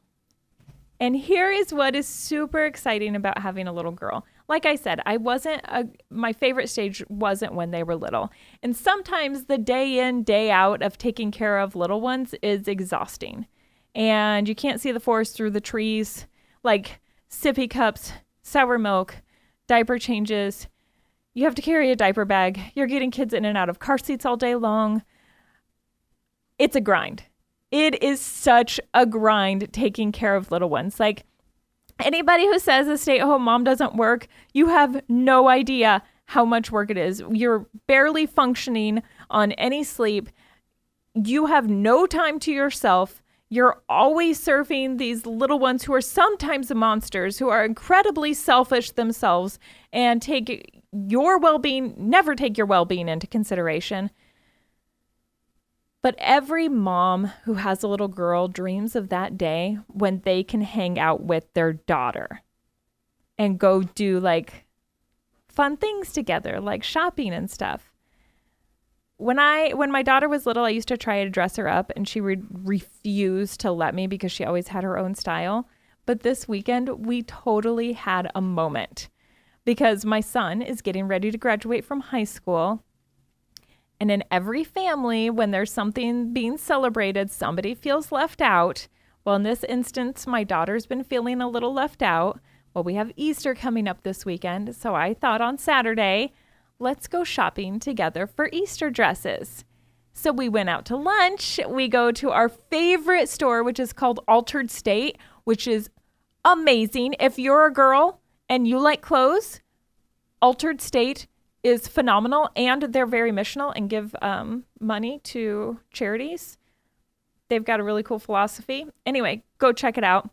And here is what is super exciting about having a little girl. Like I said, I wasn't a, my favorite stage wasn't when they were little. And sometimes the day in, day out of taking care of little ones is exhausting. And you can't see the forest through the trees, like sippy cups, sour milk, diaper changes. You have to carry a diaper bag. You're getting kids in and out of car seats all day long. It's a grind. It is such a grind taking care of little ones. Like anybody who says a stay at home mom doesn't work, you have no idea how much work it is. You're barely functioning on any sleep. You have no time to yourself. You're always serving these little ones who are sometimes monsters, who are incredibly selfish themselves and take your well being, never take your well being into consideration. But every mom who has a little girl dreams of that day when they can hang out with their daughter and go do like fun things together, like shopping and stuff. When I when my daughter was little, I used to try to dress her up and she would refuse to let me because she always had her own style. But this weekend, we totally had a moment because my son is getting ready to graduate from high school and in every family, when there's something being celebrated, somebody feels left out. Well, in this instance, my daughter's been feeling a little left out. Well, we have Easter coming up this weekend. So I thought on Saturday, let's go shopping together for Easter dresses. So we went out to lunch. We go to our favorite store, which is called Altar'd State, which is amazing. If you're a girl and you like clothes, Altar'd State is phenomenal and they're very missional and give um, money to charities. They've got a really cool philosophy. Anyway, go check it out.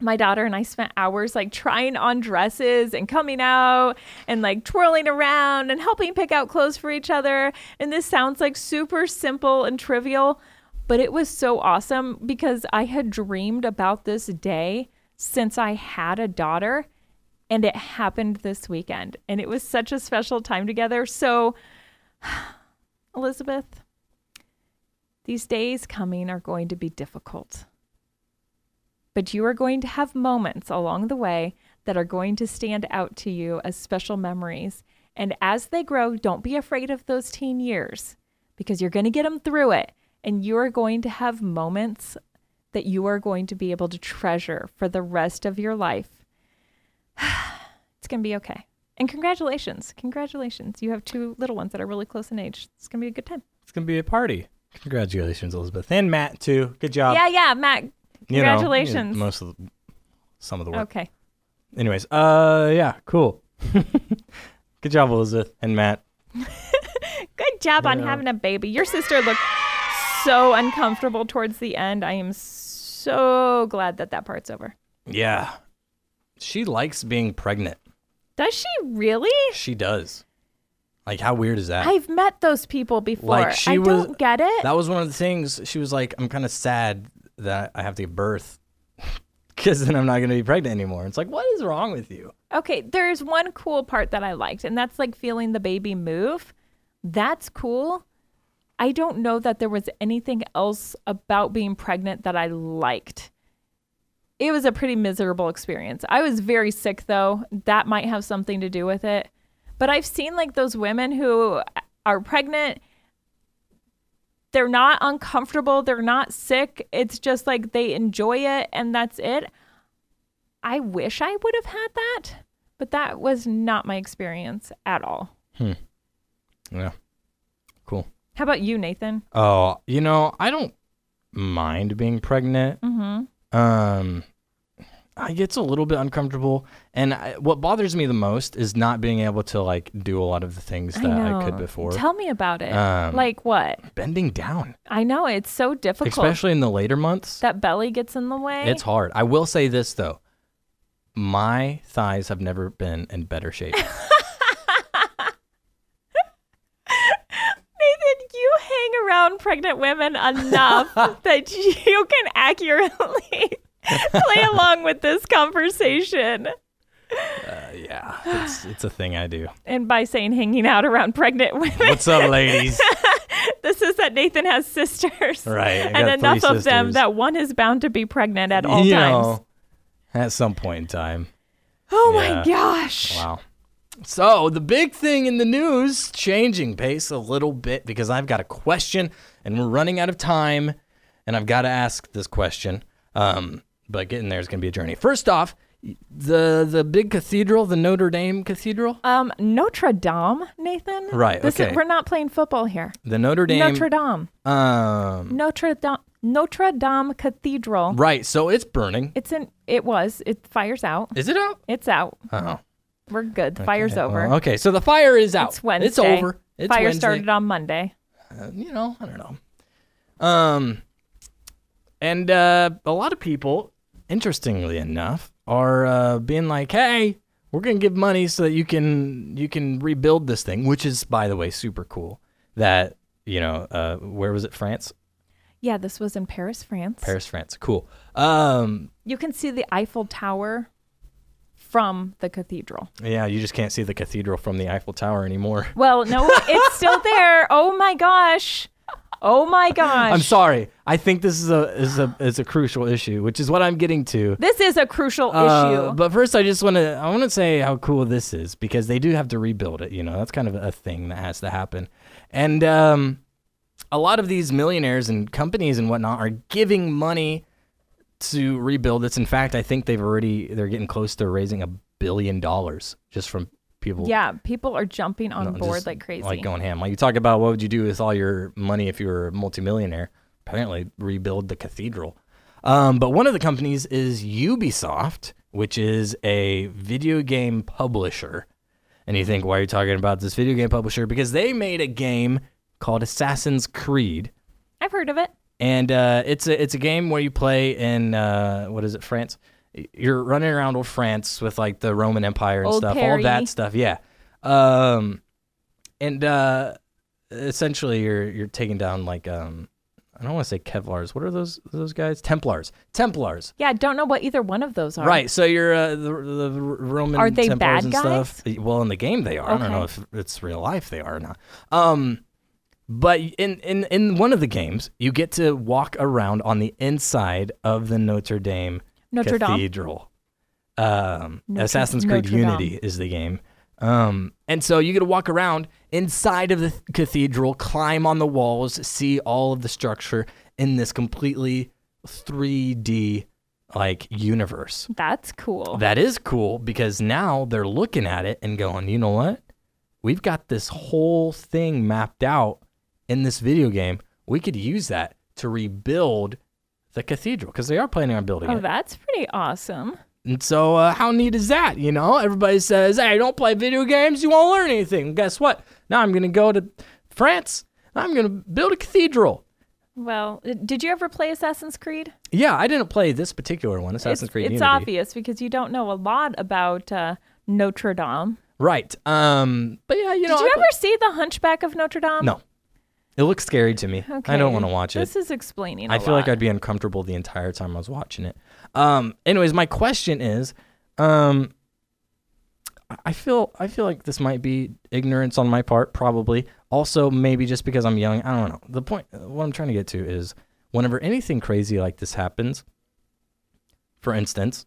My daughter and I spent hours like trying on dresses and coming out and like twirling around and helping pick out clothes for each other. And this sounds like super simple and trivial, but it was so awesome because I had dreamed about this day since I had a daughter and it happened this weekend. And it was such a special time together. So [sighs] elizabeth these days coming are going to be difficult but you are going to have moments along the way that are going to stand out to you as special memories and as they grow don't be afraid of those teen years because you're going to get them through it and you are going to have moments that you are going to be able to treasure for the rest of your life [sighs] it's going to be okay. And congratulations. Congratulations. You have two little ones that are really close in age. It's going to be a good time.
It's gonna be a party. Congratulations, Elizabeth and Matt too. Good job.
yeah, yeah, Matt.
You know,
Congratulations.
most of the, some of the work.
Okay.
Anyways, uh, yeah, cool. [laughs] Good job, Elizabeth and Matt. [laughs]
Good job on having a baby. Your sister looked so uncomfortable towards the end. I am so glad that that part's over.
Yeah, she likes being pregnant.
Does she really?
She does. Like, how weird is that?
I've met those people before.
Like, she
I
was-
don't get it.
That was one of the things. She was like, "I'm kind of sad that I have to give birth because then I'm not going to be pregnant anymore." It's like, what is wrong with you?
Okay, there's one cool part that I liked, and that's like feeling the baby move. That's cool. I don't know that there was anything else about being pregnant that I liked. It was a pretty miserable experience. I was very sick though. That might have something to do with it. But I've seen like those women who are pregnant they're not uncomfortable, they're not sick. It's just like they enjoy it and that's it. I wish I would have had that, but that was not my experience at all. Hmm.
Yeah, cool.
How about you, Nathan?
Oh, you know, I don't mind being pregnant. Mm-hmm. Um, I gets a little bit uncomfortable, and I, what bothers me the most is not being able to like do a lot of the things that I, could before.
Tell me about it.
Um,
like what?
Bending down,
I know it's so difficult.
especially in the later months.
that belly gets in the way.
It's hard. I will say this though. My thighs have never been in better shape. [laughs]
Nathan, you hang around pregnant women enough [laughs] that you can accurately [laughs] play along with this conversation.
yeah, it's it's a thing I do.
And by saying hanging out around pregnant women,
What's up, ladies? [laughs]
this is that Nathan has sisters.
Right,
and enough of them that one is bound to be pregnant at all
you
times.
know, at some point in time.
oh
yeah.
my gosh.
Wow. So the big thing in the news, changing pace a little bit because I've got a question and we're running out of time, and I've got to ask this question. Um, but getting there is going to be a journey. First off, the the big cathedral, the Notre Dame Cathedral,
Um, Notre Dame, Nathan.
Right,
This
okay.
Is, we're not playing football here.
the Notre Dame.
Notre Dame.
Um,
Notre Dame. Notre Dame Cathedral.
right. So it's burning.
It's in. It was. It fires out.
Is it out?
It's out.
Oh,
We're good. The fire's
okay.
over.
Well, okay, so the fire is out.
It's Wednesday.
It's over. It's
Fire
Wednesday.
started on Monday.
Uh, you know, I don't know. Um, and uh, a lot of people, interestingly enough, are uh, being like, "Hey, we're gonna give money so that you can you can rebuild this thing," which is, by the way, super cool. That you know, uh, where was it? France,
Yeah, this was in Paris, France.
Paris, France. Cool. Um,
You can see the Eiffel Tower from the cathedral.
yeah, you just can't see the cathedral from the Eiffel Tower anymore.
Well, no, it's still [laughs] there. Oh my gosh. Oh my gosh.
I'm sorry. I think this is a is a is a crucial issue, which is what I'm getting to.
This is a crucial
Uh,
issue.
But first, I just want to I want to say how cool this is because they do have to rebuild it. You know, that's kind of a thing that has to happen, and um, a lot of these millionaires and companies and whatnot are giving money to rebuild this. In fact, I think they've already they're getting close to raising a billion dollars just from people.
yeah, people are jumping on
no,
board like crazy.
like going ham. Like you talk about what would you do with all your money if you were a multimillionaire? Apparently, rebuild the cathedral. Um, but one of the companies is Ubisoft, which is a video game publisher. And you think, why are you talking about this video game publisher? Because they made a game called Assassin's Creed,
I've heard of it.
and uh, it's a it's a game where you play in uh, what is it, France? You're running around old France with like the Roman Empire and
Old
stuff, all that stuff. Yeah, um, and uh, essentially you're you're taking down like um, I don't want to say Kevlars. What are those those guys? Templars. Templars.
Yeah, I don't know what either one of those are.
Right. So you're uh, the the Roman
Are they
Templars
bad
and
guys?
stuff. Well, in the game they are. I don't know if it's real life they are or not. Um, but in in in one of the games, you get to walk around on the inside of the Notre Dame
Notre Dame.
Cathedral. Um,
Notre-
Assassin's Creed
Notre
Unity
Dame.
is the game. Um, and so you get to walk around inside of the cathedral, climb on the walls, see all of the structure in this completely 3D like universe.
That's cool.
That is cool because now they're looking at it and going, you know what? We've got this whole thing mapped out in this video game. We could use that to rebuild the cathedral because they are planning on building it.
oh,
it.
that's pretty awesome.
And so, uh, how neat is that? You know, everybody says, hey, don't play video games. You won't learn anything. Guess what? Now I'm going to go to France. I'm going to build a cathedral.
Well, did you ever play Assassin's Creed?
Yeah, I didn't play this particular one, Assassin's
it's,
Creed
It's
Unity.
obvious because you don't know a lot about uh, Notre Dame.
Right. Um, but yeah, you know.
Did you
I
ever see The Hunchback of Notre Dame?
No. It looks scary to me. I don't want to watch it.
This is explaining. I
I feel like I'd be uncomfortable the entire time I was watching it. Um, anyways, my question is, um, I- I feel I feel like this might be ignorance on my part, probably. Also, maybe just because I'm young. I don't know. The point, what I'm trying to get to is, whenever anything crazy like this happens, for instance,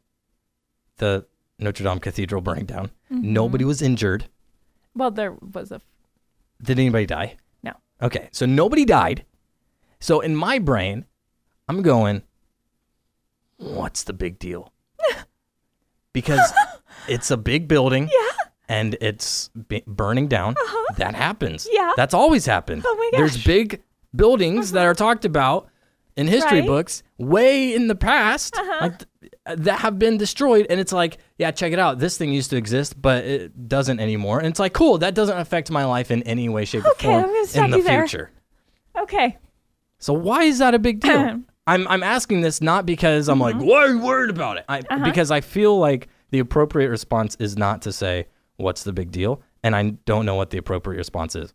the Notre Dame Cathedral burning down,
Mm-hmm.
nobody was injured.
Well, there was a.
Did anybody die? Okay, so nobody died. So in my brain, I'm going, what's the big deal? [laughs] because it's a big building. [laughs]
Yeah.
And it's b- burning down. That happens.
Uh-huh. Yeah.
That's always happened.
Oh my
There's
gosh. Uh-huh.
big buildings that are talked about in history
Right.
books way in the past
Uh-huh.
like th- that have been destroyed and it's like yeah check it out this thing used to exist but it doesn't anymore and it's like cool that doesn't affect my life in any way shape
Okay,
or form in the
there.
future
Okay.
so why is that a big deal [clears throat] I'm, I'm asking this not because i'm
Mm-hmm.
like why are you worried about it I,
Uh-huh.
because i feel like the appropriate response is not to say what's the big deal and i don't know what the appropriate response is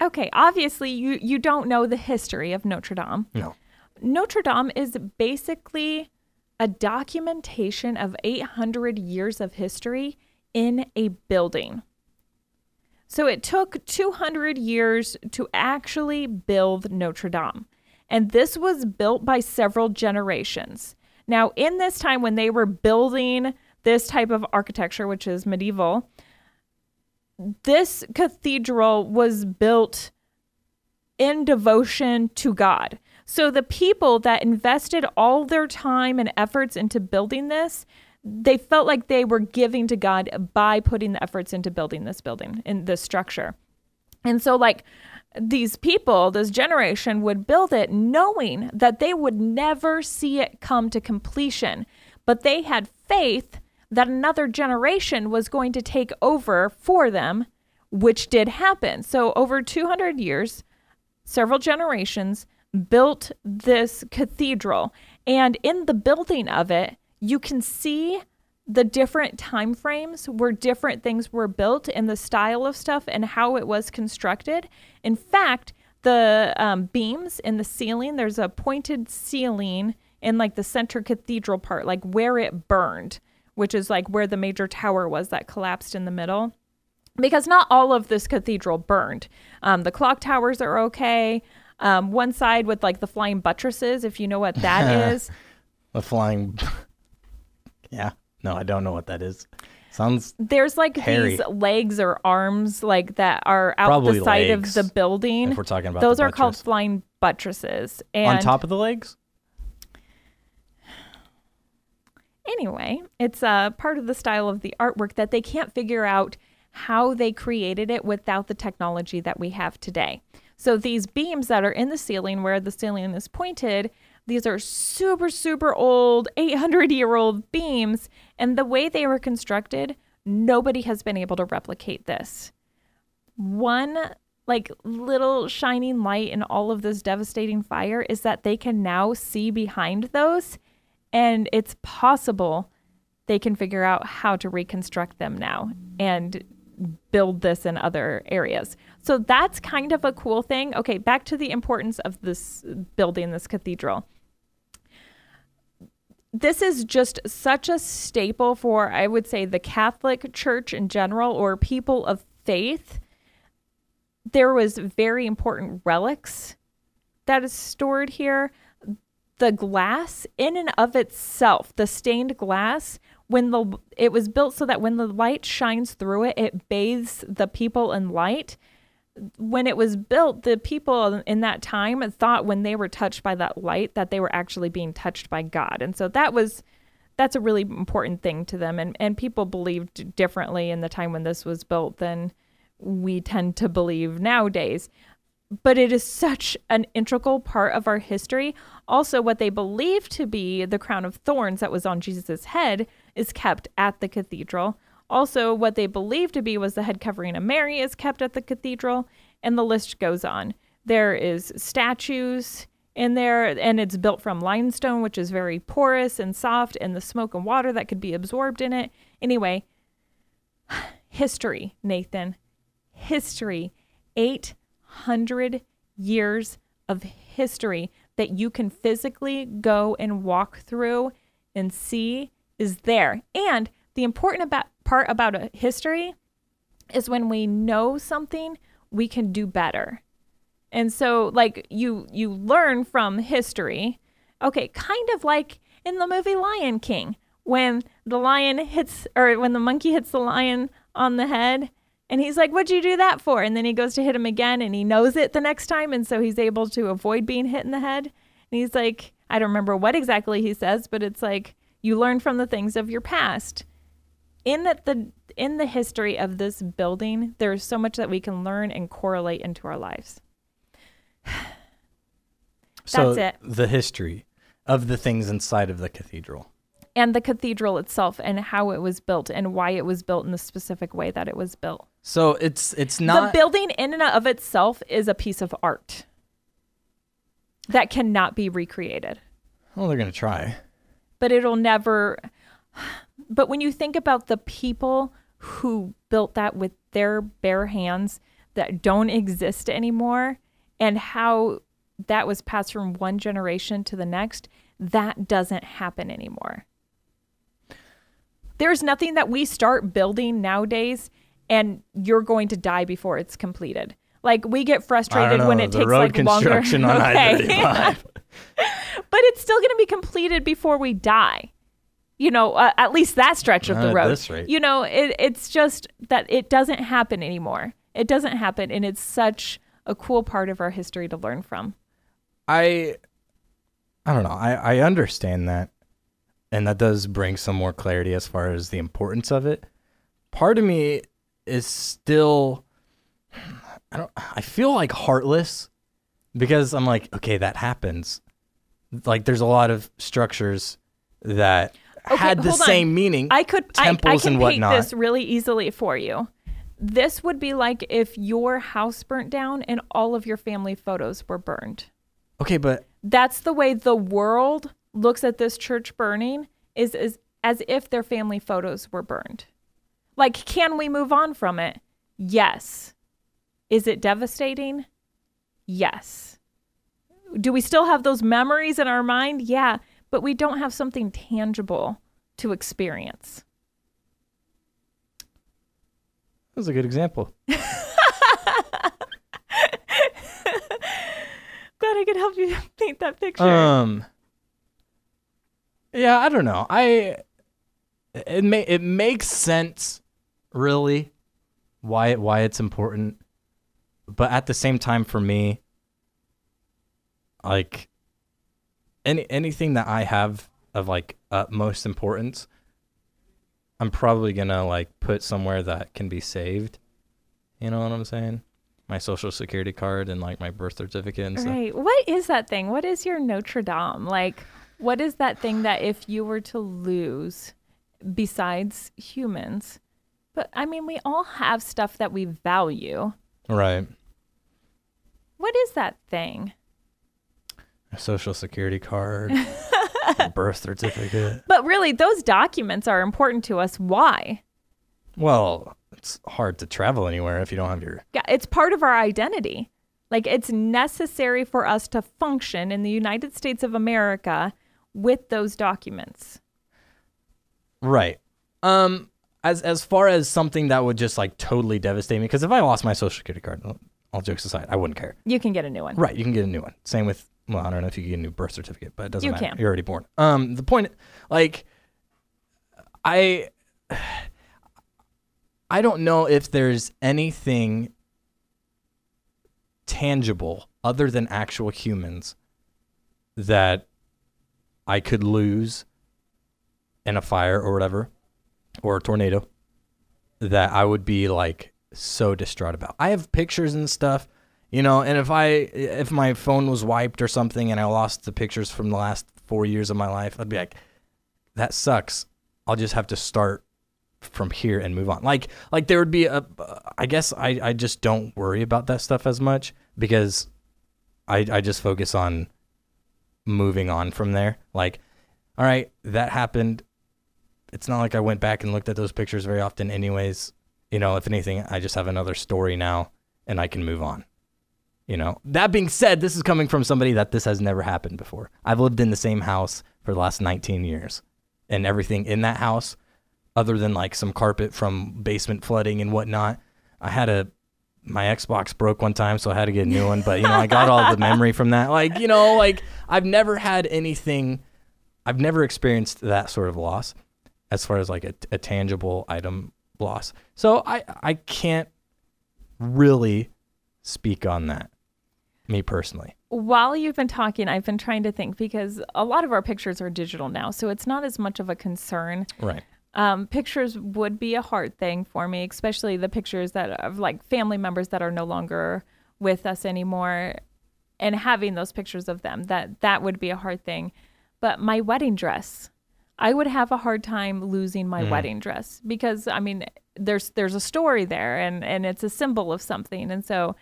Okay. Obviously, you you don't know the history of Notre Dame.
no
Notre Dame is basically a documentation of 800 years of history in a building. So it took 200 years to actually build Notre Dame. And this was built by several generations. Now, in this time when they were building this type of architecture, which is medieval, this cathedral was built in devotion to God. So the people that invested all their time and efforts into building this, they felt like they were giving to God by putting the efforts into building this building in this structure. And so like these people, this generation would build it knowing that they would never see it come to completion, but they had faith that another generation was going to take over for them, which did happen. So over 200 years, several generations built this cathedral and in the building of it you can see the different time frames where different things were built and the style of stuff and how it was constructed in fact the um, beams in the ceiling there's a pointed ceiling in like the center cathedral part like where it burned which is like where the major tower was that collapsed in the middle because not all of this cathedral burned. Um, the clock towers are okay. Um, one side with like the flying buttresses, if you know what that [laughs] is.
a flying yeah no i don't know what that is sounds
There's like
Hairy.
these legs or arms like that are out
Probably
the side
legs,
of the building.
if we're talking about
those
the
are called
buttress.
flying buttresses. And
on top of the legs
anyway, it's a part of the style of the artwork that they can't figure out how they created it without the technology that we have today. So these beams that are in the ceiling where the ceiling is pointed, these are super super old 800 year old beams and the way they were constructed, nobody has been able to replicate this. One like little shining light in all of this devastating fire is that they can now see behind those and it's possible they can figure out how to reconstruct them now and build this in other areas. So that's kind of a cool thing. Okay, back to the importance of this building, this cathedral. This is just such a staple for, I would say, the Catholic Church in general or people of faith. There was very important relics that is stored here the glass in and of itself, the stained glass, when the it was built so that when the light shines through it, it bathes the people in light. When it was built, the people in that time thought when they were touched by that light that they were actually being touched by God. And so that was that's a really important thing to them and and people believed differently in the time when this was built than we tend to believe nowadays. But it is such an integral part of our history. Also, what they believe to be the crown of thorns that was on Jesus' head is kept at the cathedral. Also, what they believe to be was the head covering of Mary is kept at the cathedral, and the list goes on. There is statues in there, and it's built from limestone, which is very porous and soft, and the smoke and water that could be absorbed in it. Anyway, [sighs] history, Nathan. History. 800 years of history that you can physically go and walk through and see is there. And the important about, part about a history is when we know something, we can do better. And so like you you learn from history. Okay, kind of like in the movie Lion King when the lion hits or when the monkey hits the lion on the head and he's like, What'd you do that for? And then he goes to hit him again and he knows it the next time. And so he's able to avoid being hit in the head. And he's like, I don't remember what exactly he says, but it's like, you learn from the things of your past in the in the history of this building, there's so much that we can learn and correlate into our lives. [sighs]
so
That's it.
the history of the things inside of the cathedral.
And the cathedral itself and how it was built and why it was built in the specific way that it was built.
So it's it's not
the building in and of itself is a piece of art that cannot be recreated.
well, they're gonna try.
But it'll never but when you think about the people who built that with their bare hands that don't exist anymore and how that was passed from one generation to the next, that doesn't happen anymore. There's nothing that we start building nowadays and you're going to die before it's completed. Like we get frustrated when it takes like longer.
construction on [laughs]
Okay.
I-35. [laughs]
but it's still going to be completed before we die. You know, uh, at least that stretch of
Not
the road. You know, it, it's just that it doesn't happen anymore. It doesn't happen, and it's such a cool part of our history to learn from.
I I don't know. I, I understand that. And that does bring some more clarity as far as the importance of it. Part of me is still I don't I feel like heartless because I'm like, okay, that happens. Like there's a lot of structures that
Okay,
had the
on.
same meaning.
I could I, I
temples
can
and
paint
whatnot.
this really easily for you. This would be like if your house burnt down and all of your family photos were burned.
okay, but
That's the way the world looks at this church burning is, is as if their family photos were burned. Like, can we move on from it? Yes. Is it devastating? Yes. Do we still have those memories in our mind? Yeah, but we don't have something tangible to experience.
that was a good example. [laughs]
Glad I could help you [laughs] paint that picture.
Um. Yeah, I don't know. I it may it makes sense, really, why it why it's important, but at the same time, for me, like any anything that I have of like utmost importance, I'm probably gonna like put somewhere that can be saved. You know what I'm saying? My social security card and like my birth certificate and stuff.
Right. What is that thing? What is your Notre Dame? Like, what is that thing that if you were to lose, besides humans, but I mean, we all have stuff that we value.
Right.
What is that thing?
A social security card, a [laughs] birth certificate.
But really, those documents are important to us. Why?
Well, it's hard to travel anywhere if you don't have your.
Yeah, it's part of our identity. Like, it's necessary for us to function in the United States of America with those documents.
Right. Um. As as far as something that would just like totally devastate me, because if I lost my social security card, all jokes aside, I wouldn't care.
You can get a new one.
Right. You can get a new one. Same with. Well, I don't know if you can get a new birth certificate, but it doesn't
You
matter.
can.
You're already born. Um. The point, like, I. [sighs] I don't know if there's anything tangible other than actual humans that I could lose in a fire or whatever or a tornado that I would be like so distraught about. I have pictures and stuff, you know, and if I if my phone was wiped or something and I lost the pictures from the last 4 years of my life, I'd be like that sucks. I'll just have to start from here and move on. Like like there would be a I guess I I just don't worry about that stuff as much because I I just focus on moving on from there. Like all right, that happened. It's not like I went back and looked at those pictures very often anyways. You know, if anything, I just have another story now and I can move on. You know, that being said, this is coming from somebody that this has never happened before. I've lived in the same house for the last 19 years and everything in that house other than like some carpet from basement flooding and whatnot. I had a my Xbox broke one time, so I had to get a new one. But you know, I got all the memory from that. Like you know, like I've never had anything. I've never experienced that sort of loss, as far as like a, a tangible item loss. So I I can't really speak on that. Me personally.
While you've been talking, I've been trying to think because a lot of our pictures are digital now, so it's not as much of a concern.
Right.
Um, pictures would be a hard thing for me, especially the pictures that of like family members that are no longer with us anymore, and having those pictures of them. That that would be a hard thing. But my wedding dress, I would have a hard time losing my wedding dress because I mean, there's there's a story there, and and it's a symbol of something, and so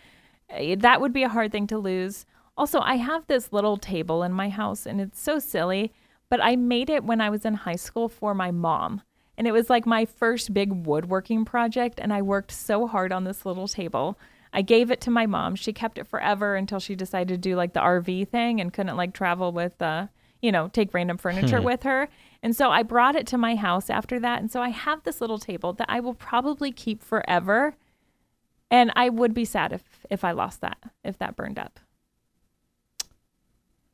that would be a hard thing to lose. Also, I have this little table in my house, and it's so silly, but I made it when I was in high school for my mom. And it was like my first big woodworking project, and I worked so hard on this little table. I gave it to my mom. She kept it forever until she decided to do like the RV thing and couldn't like travel with, uh, you know, take random furniture with her. And so I brought it to my house after that. And so I have this little table that I will probably keep forever. And I would be sad if if I lost that, if that burned up.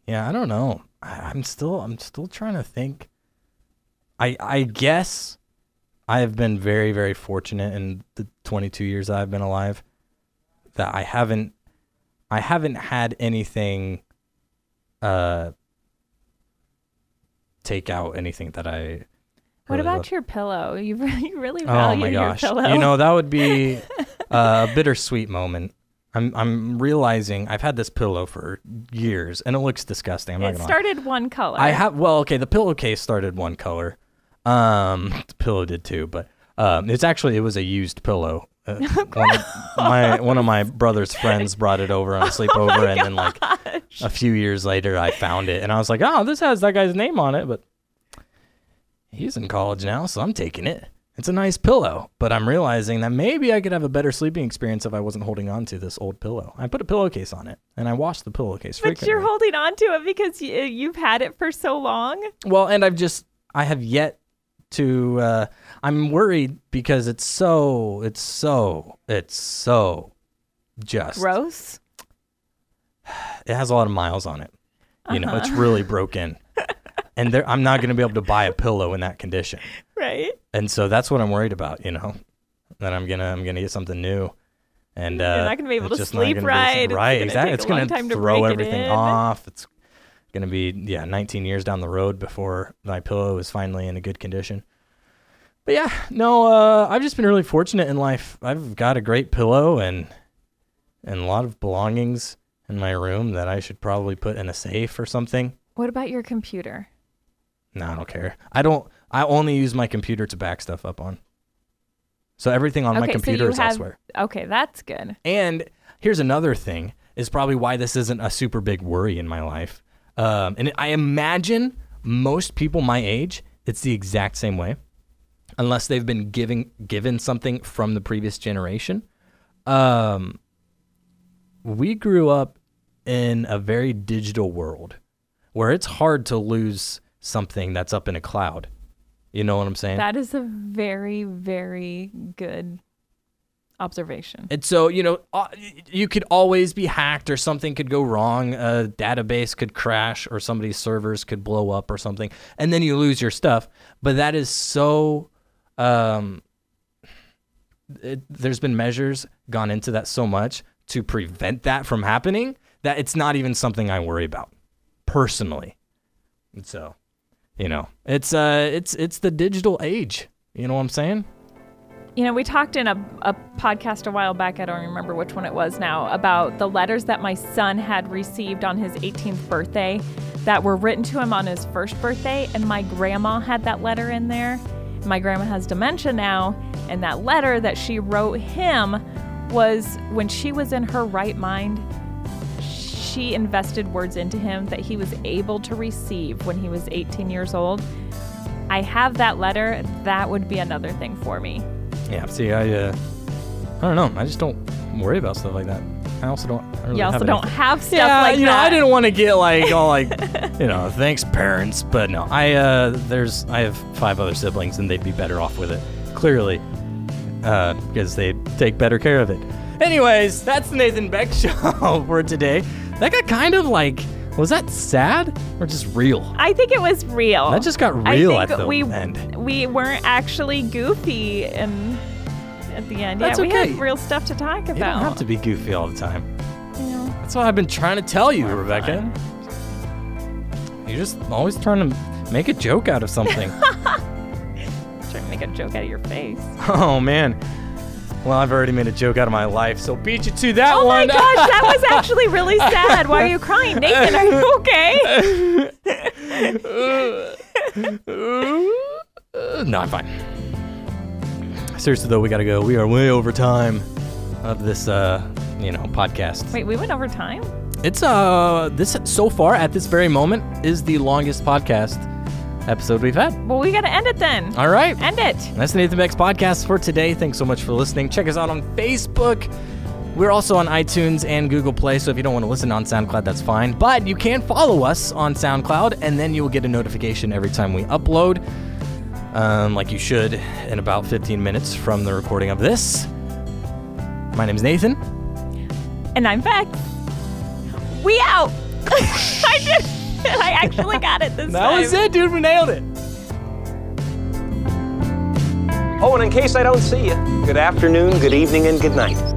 Yeah, I don't know. I, I'm still I'm still trying to think. I I guess I have been very very fortunate in the 22 years I've been alive that I haven't I haven't had anything uh take out anything that I
What
really
about
love.
your pillow? You really, [laughs] you really value Oh
my gosh.
your pillow.
You know, that would be [laughs] [laughs] a bittersweet moment. I'm I'm realizing I've had this pillow for years and it looks disgusting. I'm not
it
gonna lie.
started one color.
I have well, okay, the pillowcase started one color. Um the pillow did too, but um it's actually it was a used pillow. Uh, [laughs] one of my one of my brother's friends brought it over on [laughs] a sleepover and then like a few years later I found it and I was like, "Oh, this has that guy's name on it," but he's in college now, so I'm taking it. It's a nice pillow, but I'm realizing that maybe I could have a better sleeping experience if I wasn't holding on to this old pillow. I put a pillowcase on it, and I washed the pillowcase frequently.
but you're holding on to it because you, you've had it for so long.
Well, and I've just I have yet to uh I'm worried because it's so it's so it's so just
Gross. [sighs]
it has a lot of miles on it. You know, it's really broken. And there I'm not going to be able to buy a pillow in that condition. [laughs]
Right.
And so that's what I'm worried about, you know. That I'm going to I'm going to get something new. And uh
You're not gonna be able to sleep
gonna be-
right. It's
Right, exactly. It's
a long
going
time to
throw everything off. It's going to be yeah, 19 years down the road before my pillow is finally in a good condition. But yeah, no, uh, I've just been really fortunate in life. I've got a great pillow and and a lot of belongings in my room that I should probably put in a safe or something.
What about your computer?
No, I don't care. I don't. I only use my computer to back stuff up on. So everything on my computer
so
is
have.
elsewhere.
Okay, that's good.
And here's another thing: is probably why this isn't a super big worry in my life. Um, and I imagine most people my age, it's the exact same way, unless they've been giving given something from the previous generation. Um, we grew up in a very digital world where it's hard to lose something that's up in a cloud. You know what I'm saying?
That is a very, very good observation.
And so, you know, uh, you could always be hacked or something could go wrong. A database could crash or somebody's servers could blow up or something. And then you lose your stuff. But that is so. Um, it, there's been measures gone into that so much to prevent that from happening that it's not even something I worry about personally. And so, you know, it's uh it's it's the digital age. You know what I'm saying?
You know, we talked in a, a podcast a while back, I don't remember which one it was now, about the letters that my son had received on his 18th birthday that were written to him on his first birthday. And my grandma had that letter in there. My grandma has dementia now. And that letter that she wrote him was when she was in her right mind, she invested words into him that he was able to receive when he was 18 years old. I have that letter. That would be another thing for me.
Yeah. See, I uh, I don't know. I just don't worry about stuff like that. I also don't. I really
You also
have
don't
anything.
have stuff
yeah,
like
you know,
that.
I didn't want to get like all like, [laughs] you know, thanks parents, but no, I uh, there's I have five other siblings and they'd be better off with it, clearly, uh, because they take better care of it. Anyways, that's the Nathan Beck [laughs] show for today. That got kind of like, was that sad or just real?
I think it was real.
That just got real
I
real
think
at the
we,
end.
We weren't actually goofy and at the end.
That's
yeah, we had real stuff to talk about.
You don't have to be goofy all the time.
You know,
That's what I've been trying to tell you,
More
Rebecca.
fun.
You're just always trying to make a joke out of something. [laughs]
trying to make a joke out of your face.
oh man. Well, I've already made a joke out of my life, so beat you to that one!
Oh my gosh, that [laughs] was actually really sad. Why are you crying? Nathan, are you okay? [laughs]
No, I'm fine. Seriously though, we gotta go. We are way over time of this, uh, you know, podcast.
Wait, we went over time?
It's uh, this so far at this very moment is the longest podcast episode we've had.
Well, we got to end it then.
All right.
End it.
That's the Nathan Beck's podcast for today. Thanks so much for listening. Check us out on Facebook. We're also on iTunes and Google Play, so if you don't want to listen on SoundCloud, that's fine. But you can follow us on SoundCloud, and then you will get a notification every time we upload, um, like you should in about 15 minutes from the recording of this. My name's Nathan.
And I'm Beck. We out. [laughs] I did. [laughs] I actually got it this
That
time.
That was it, dude. We nailed it.
Oh, and in case I don't see you, good afternoon, good evening, and good night.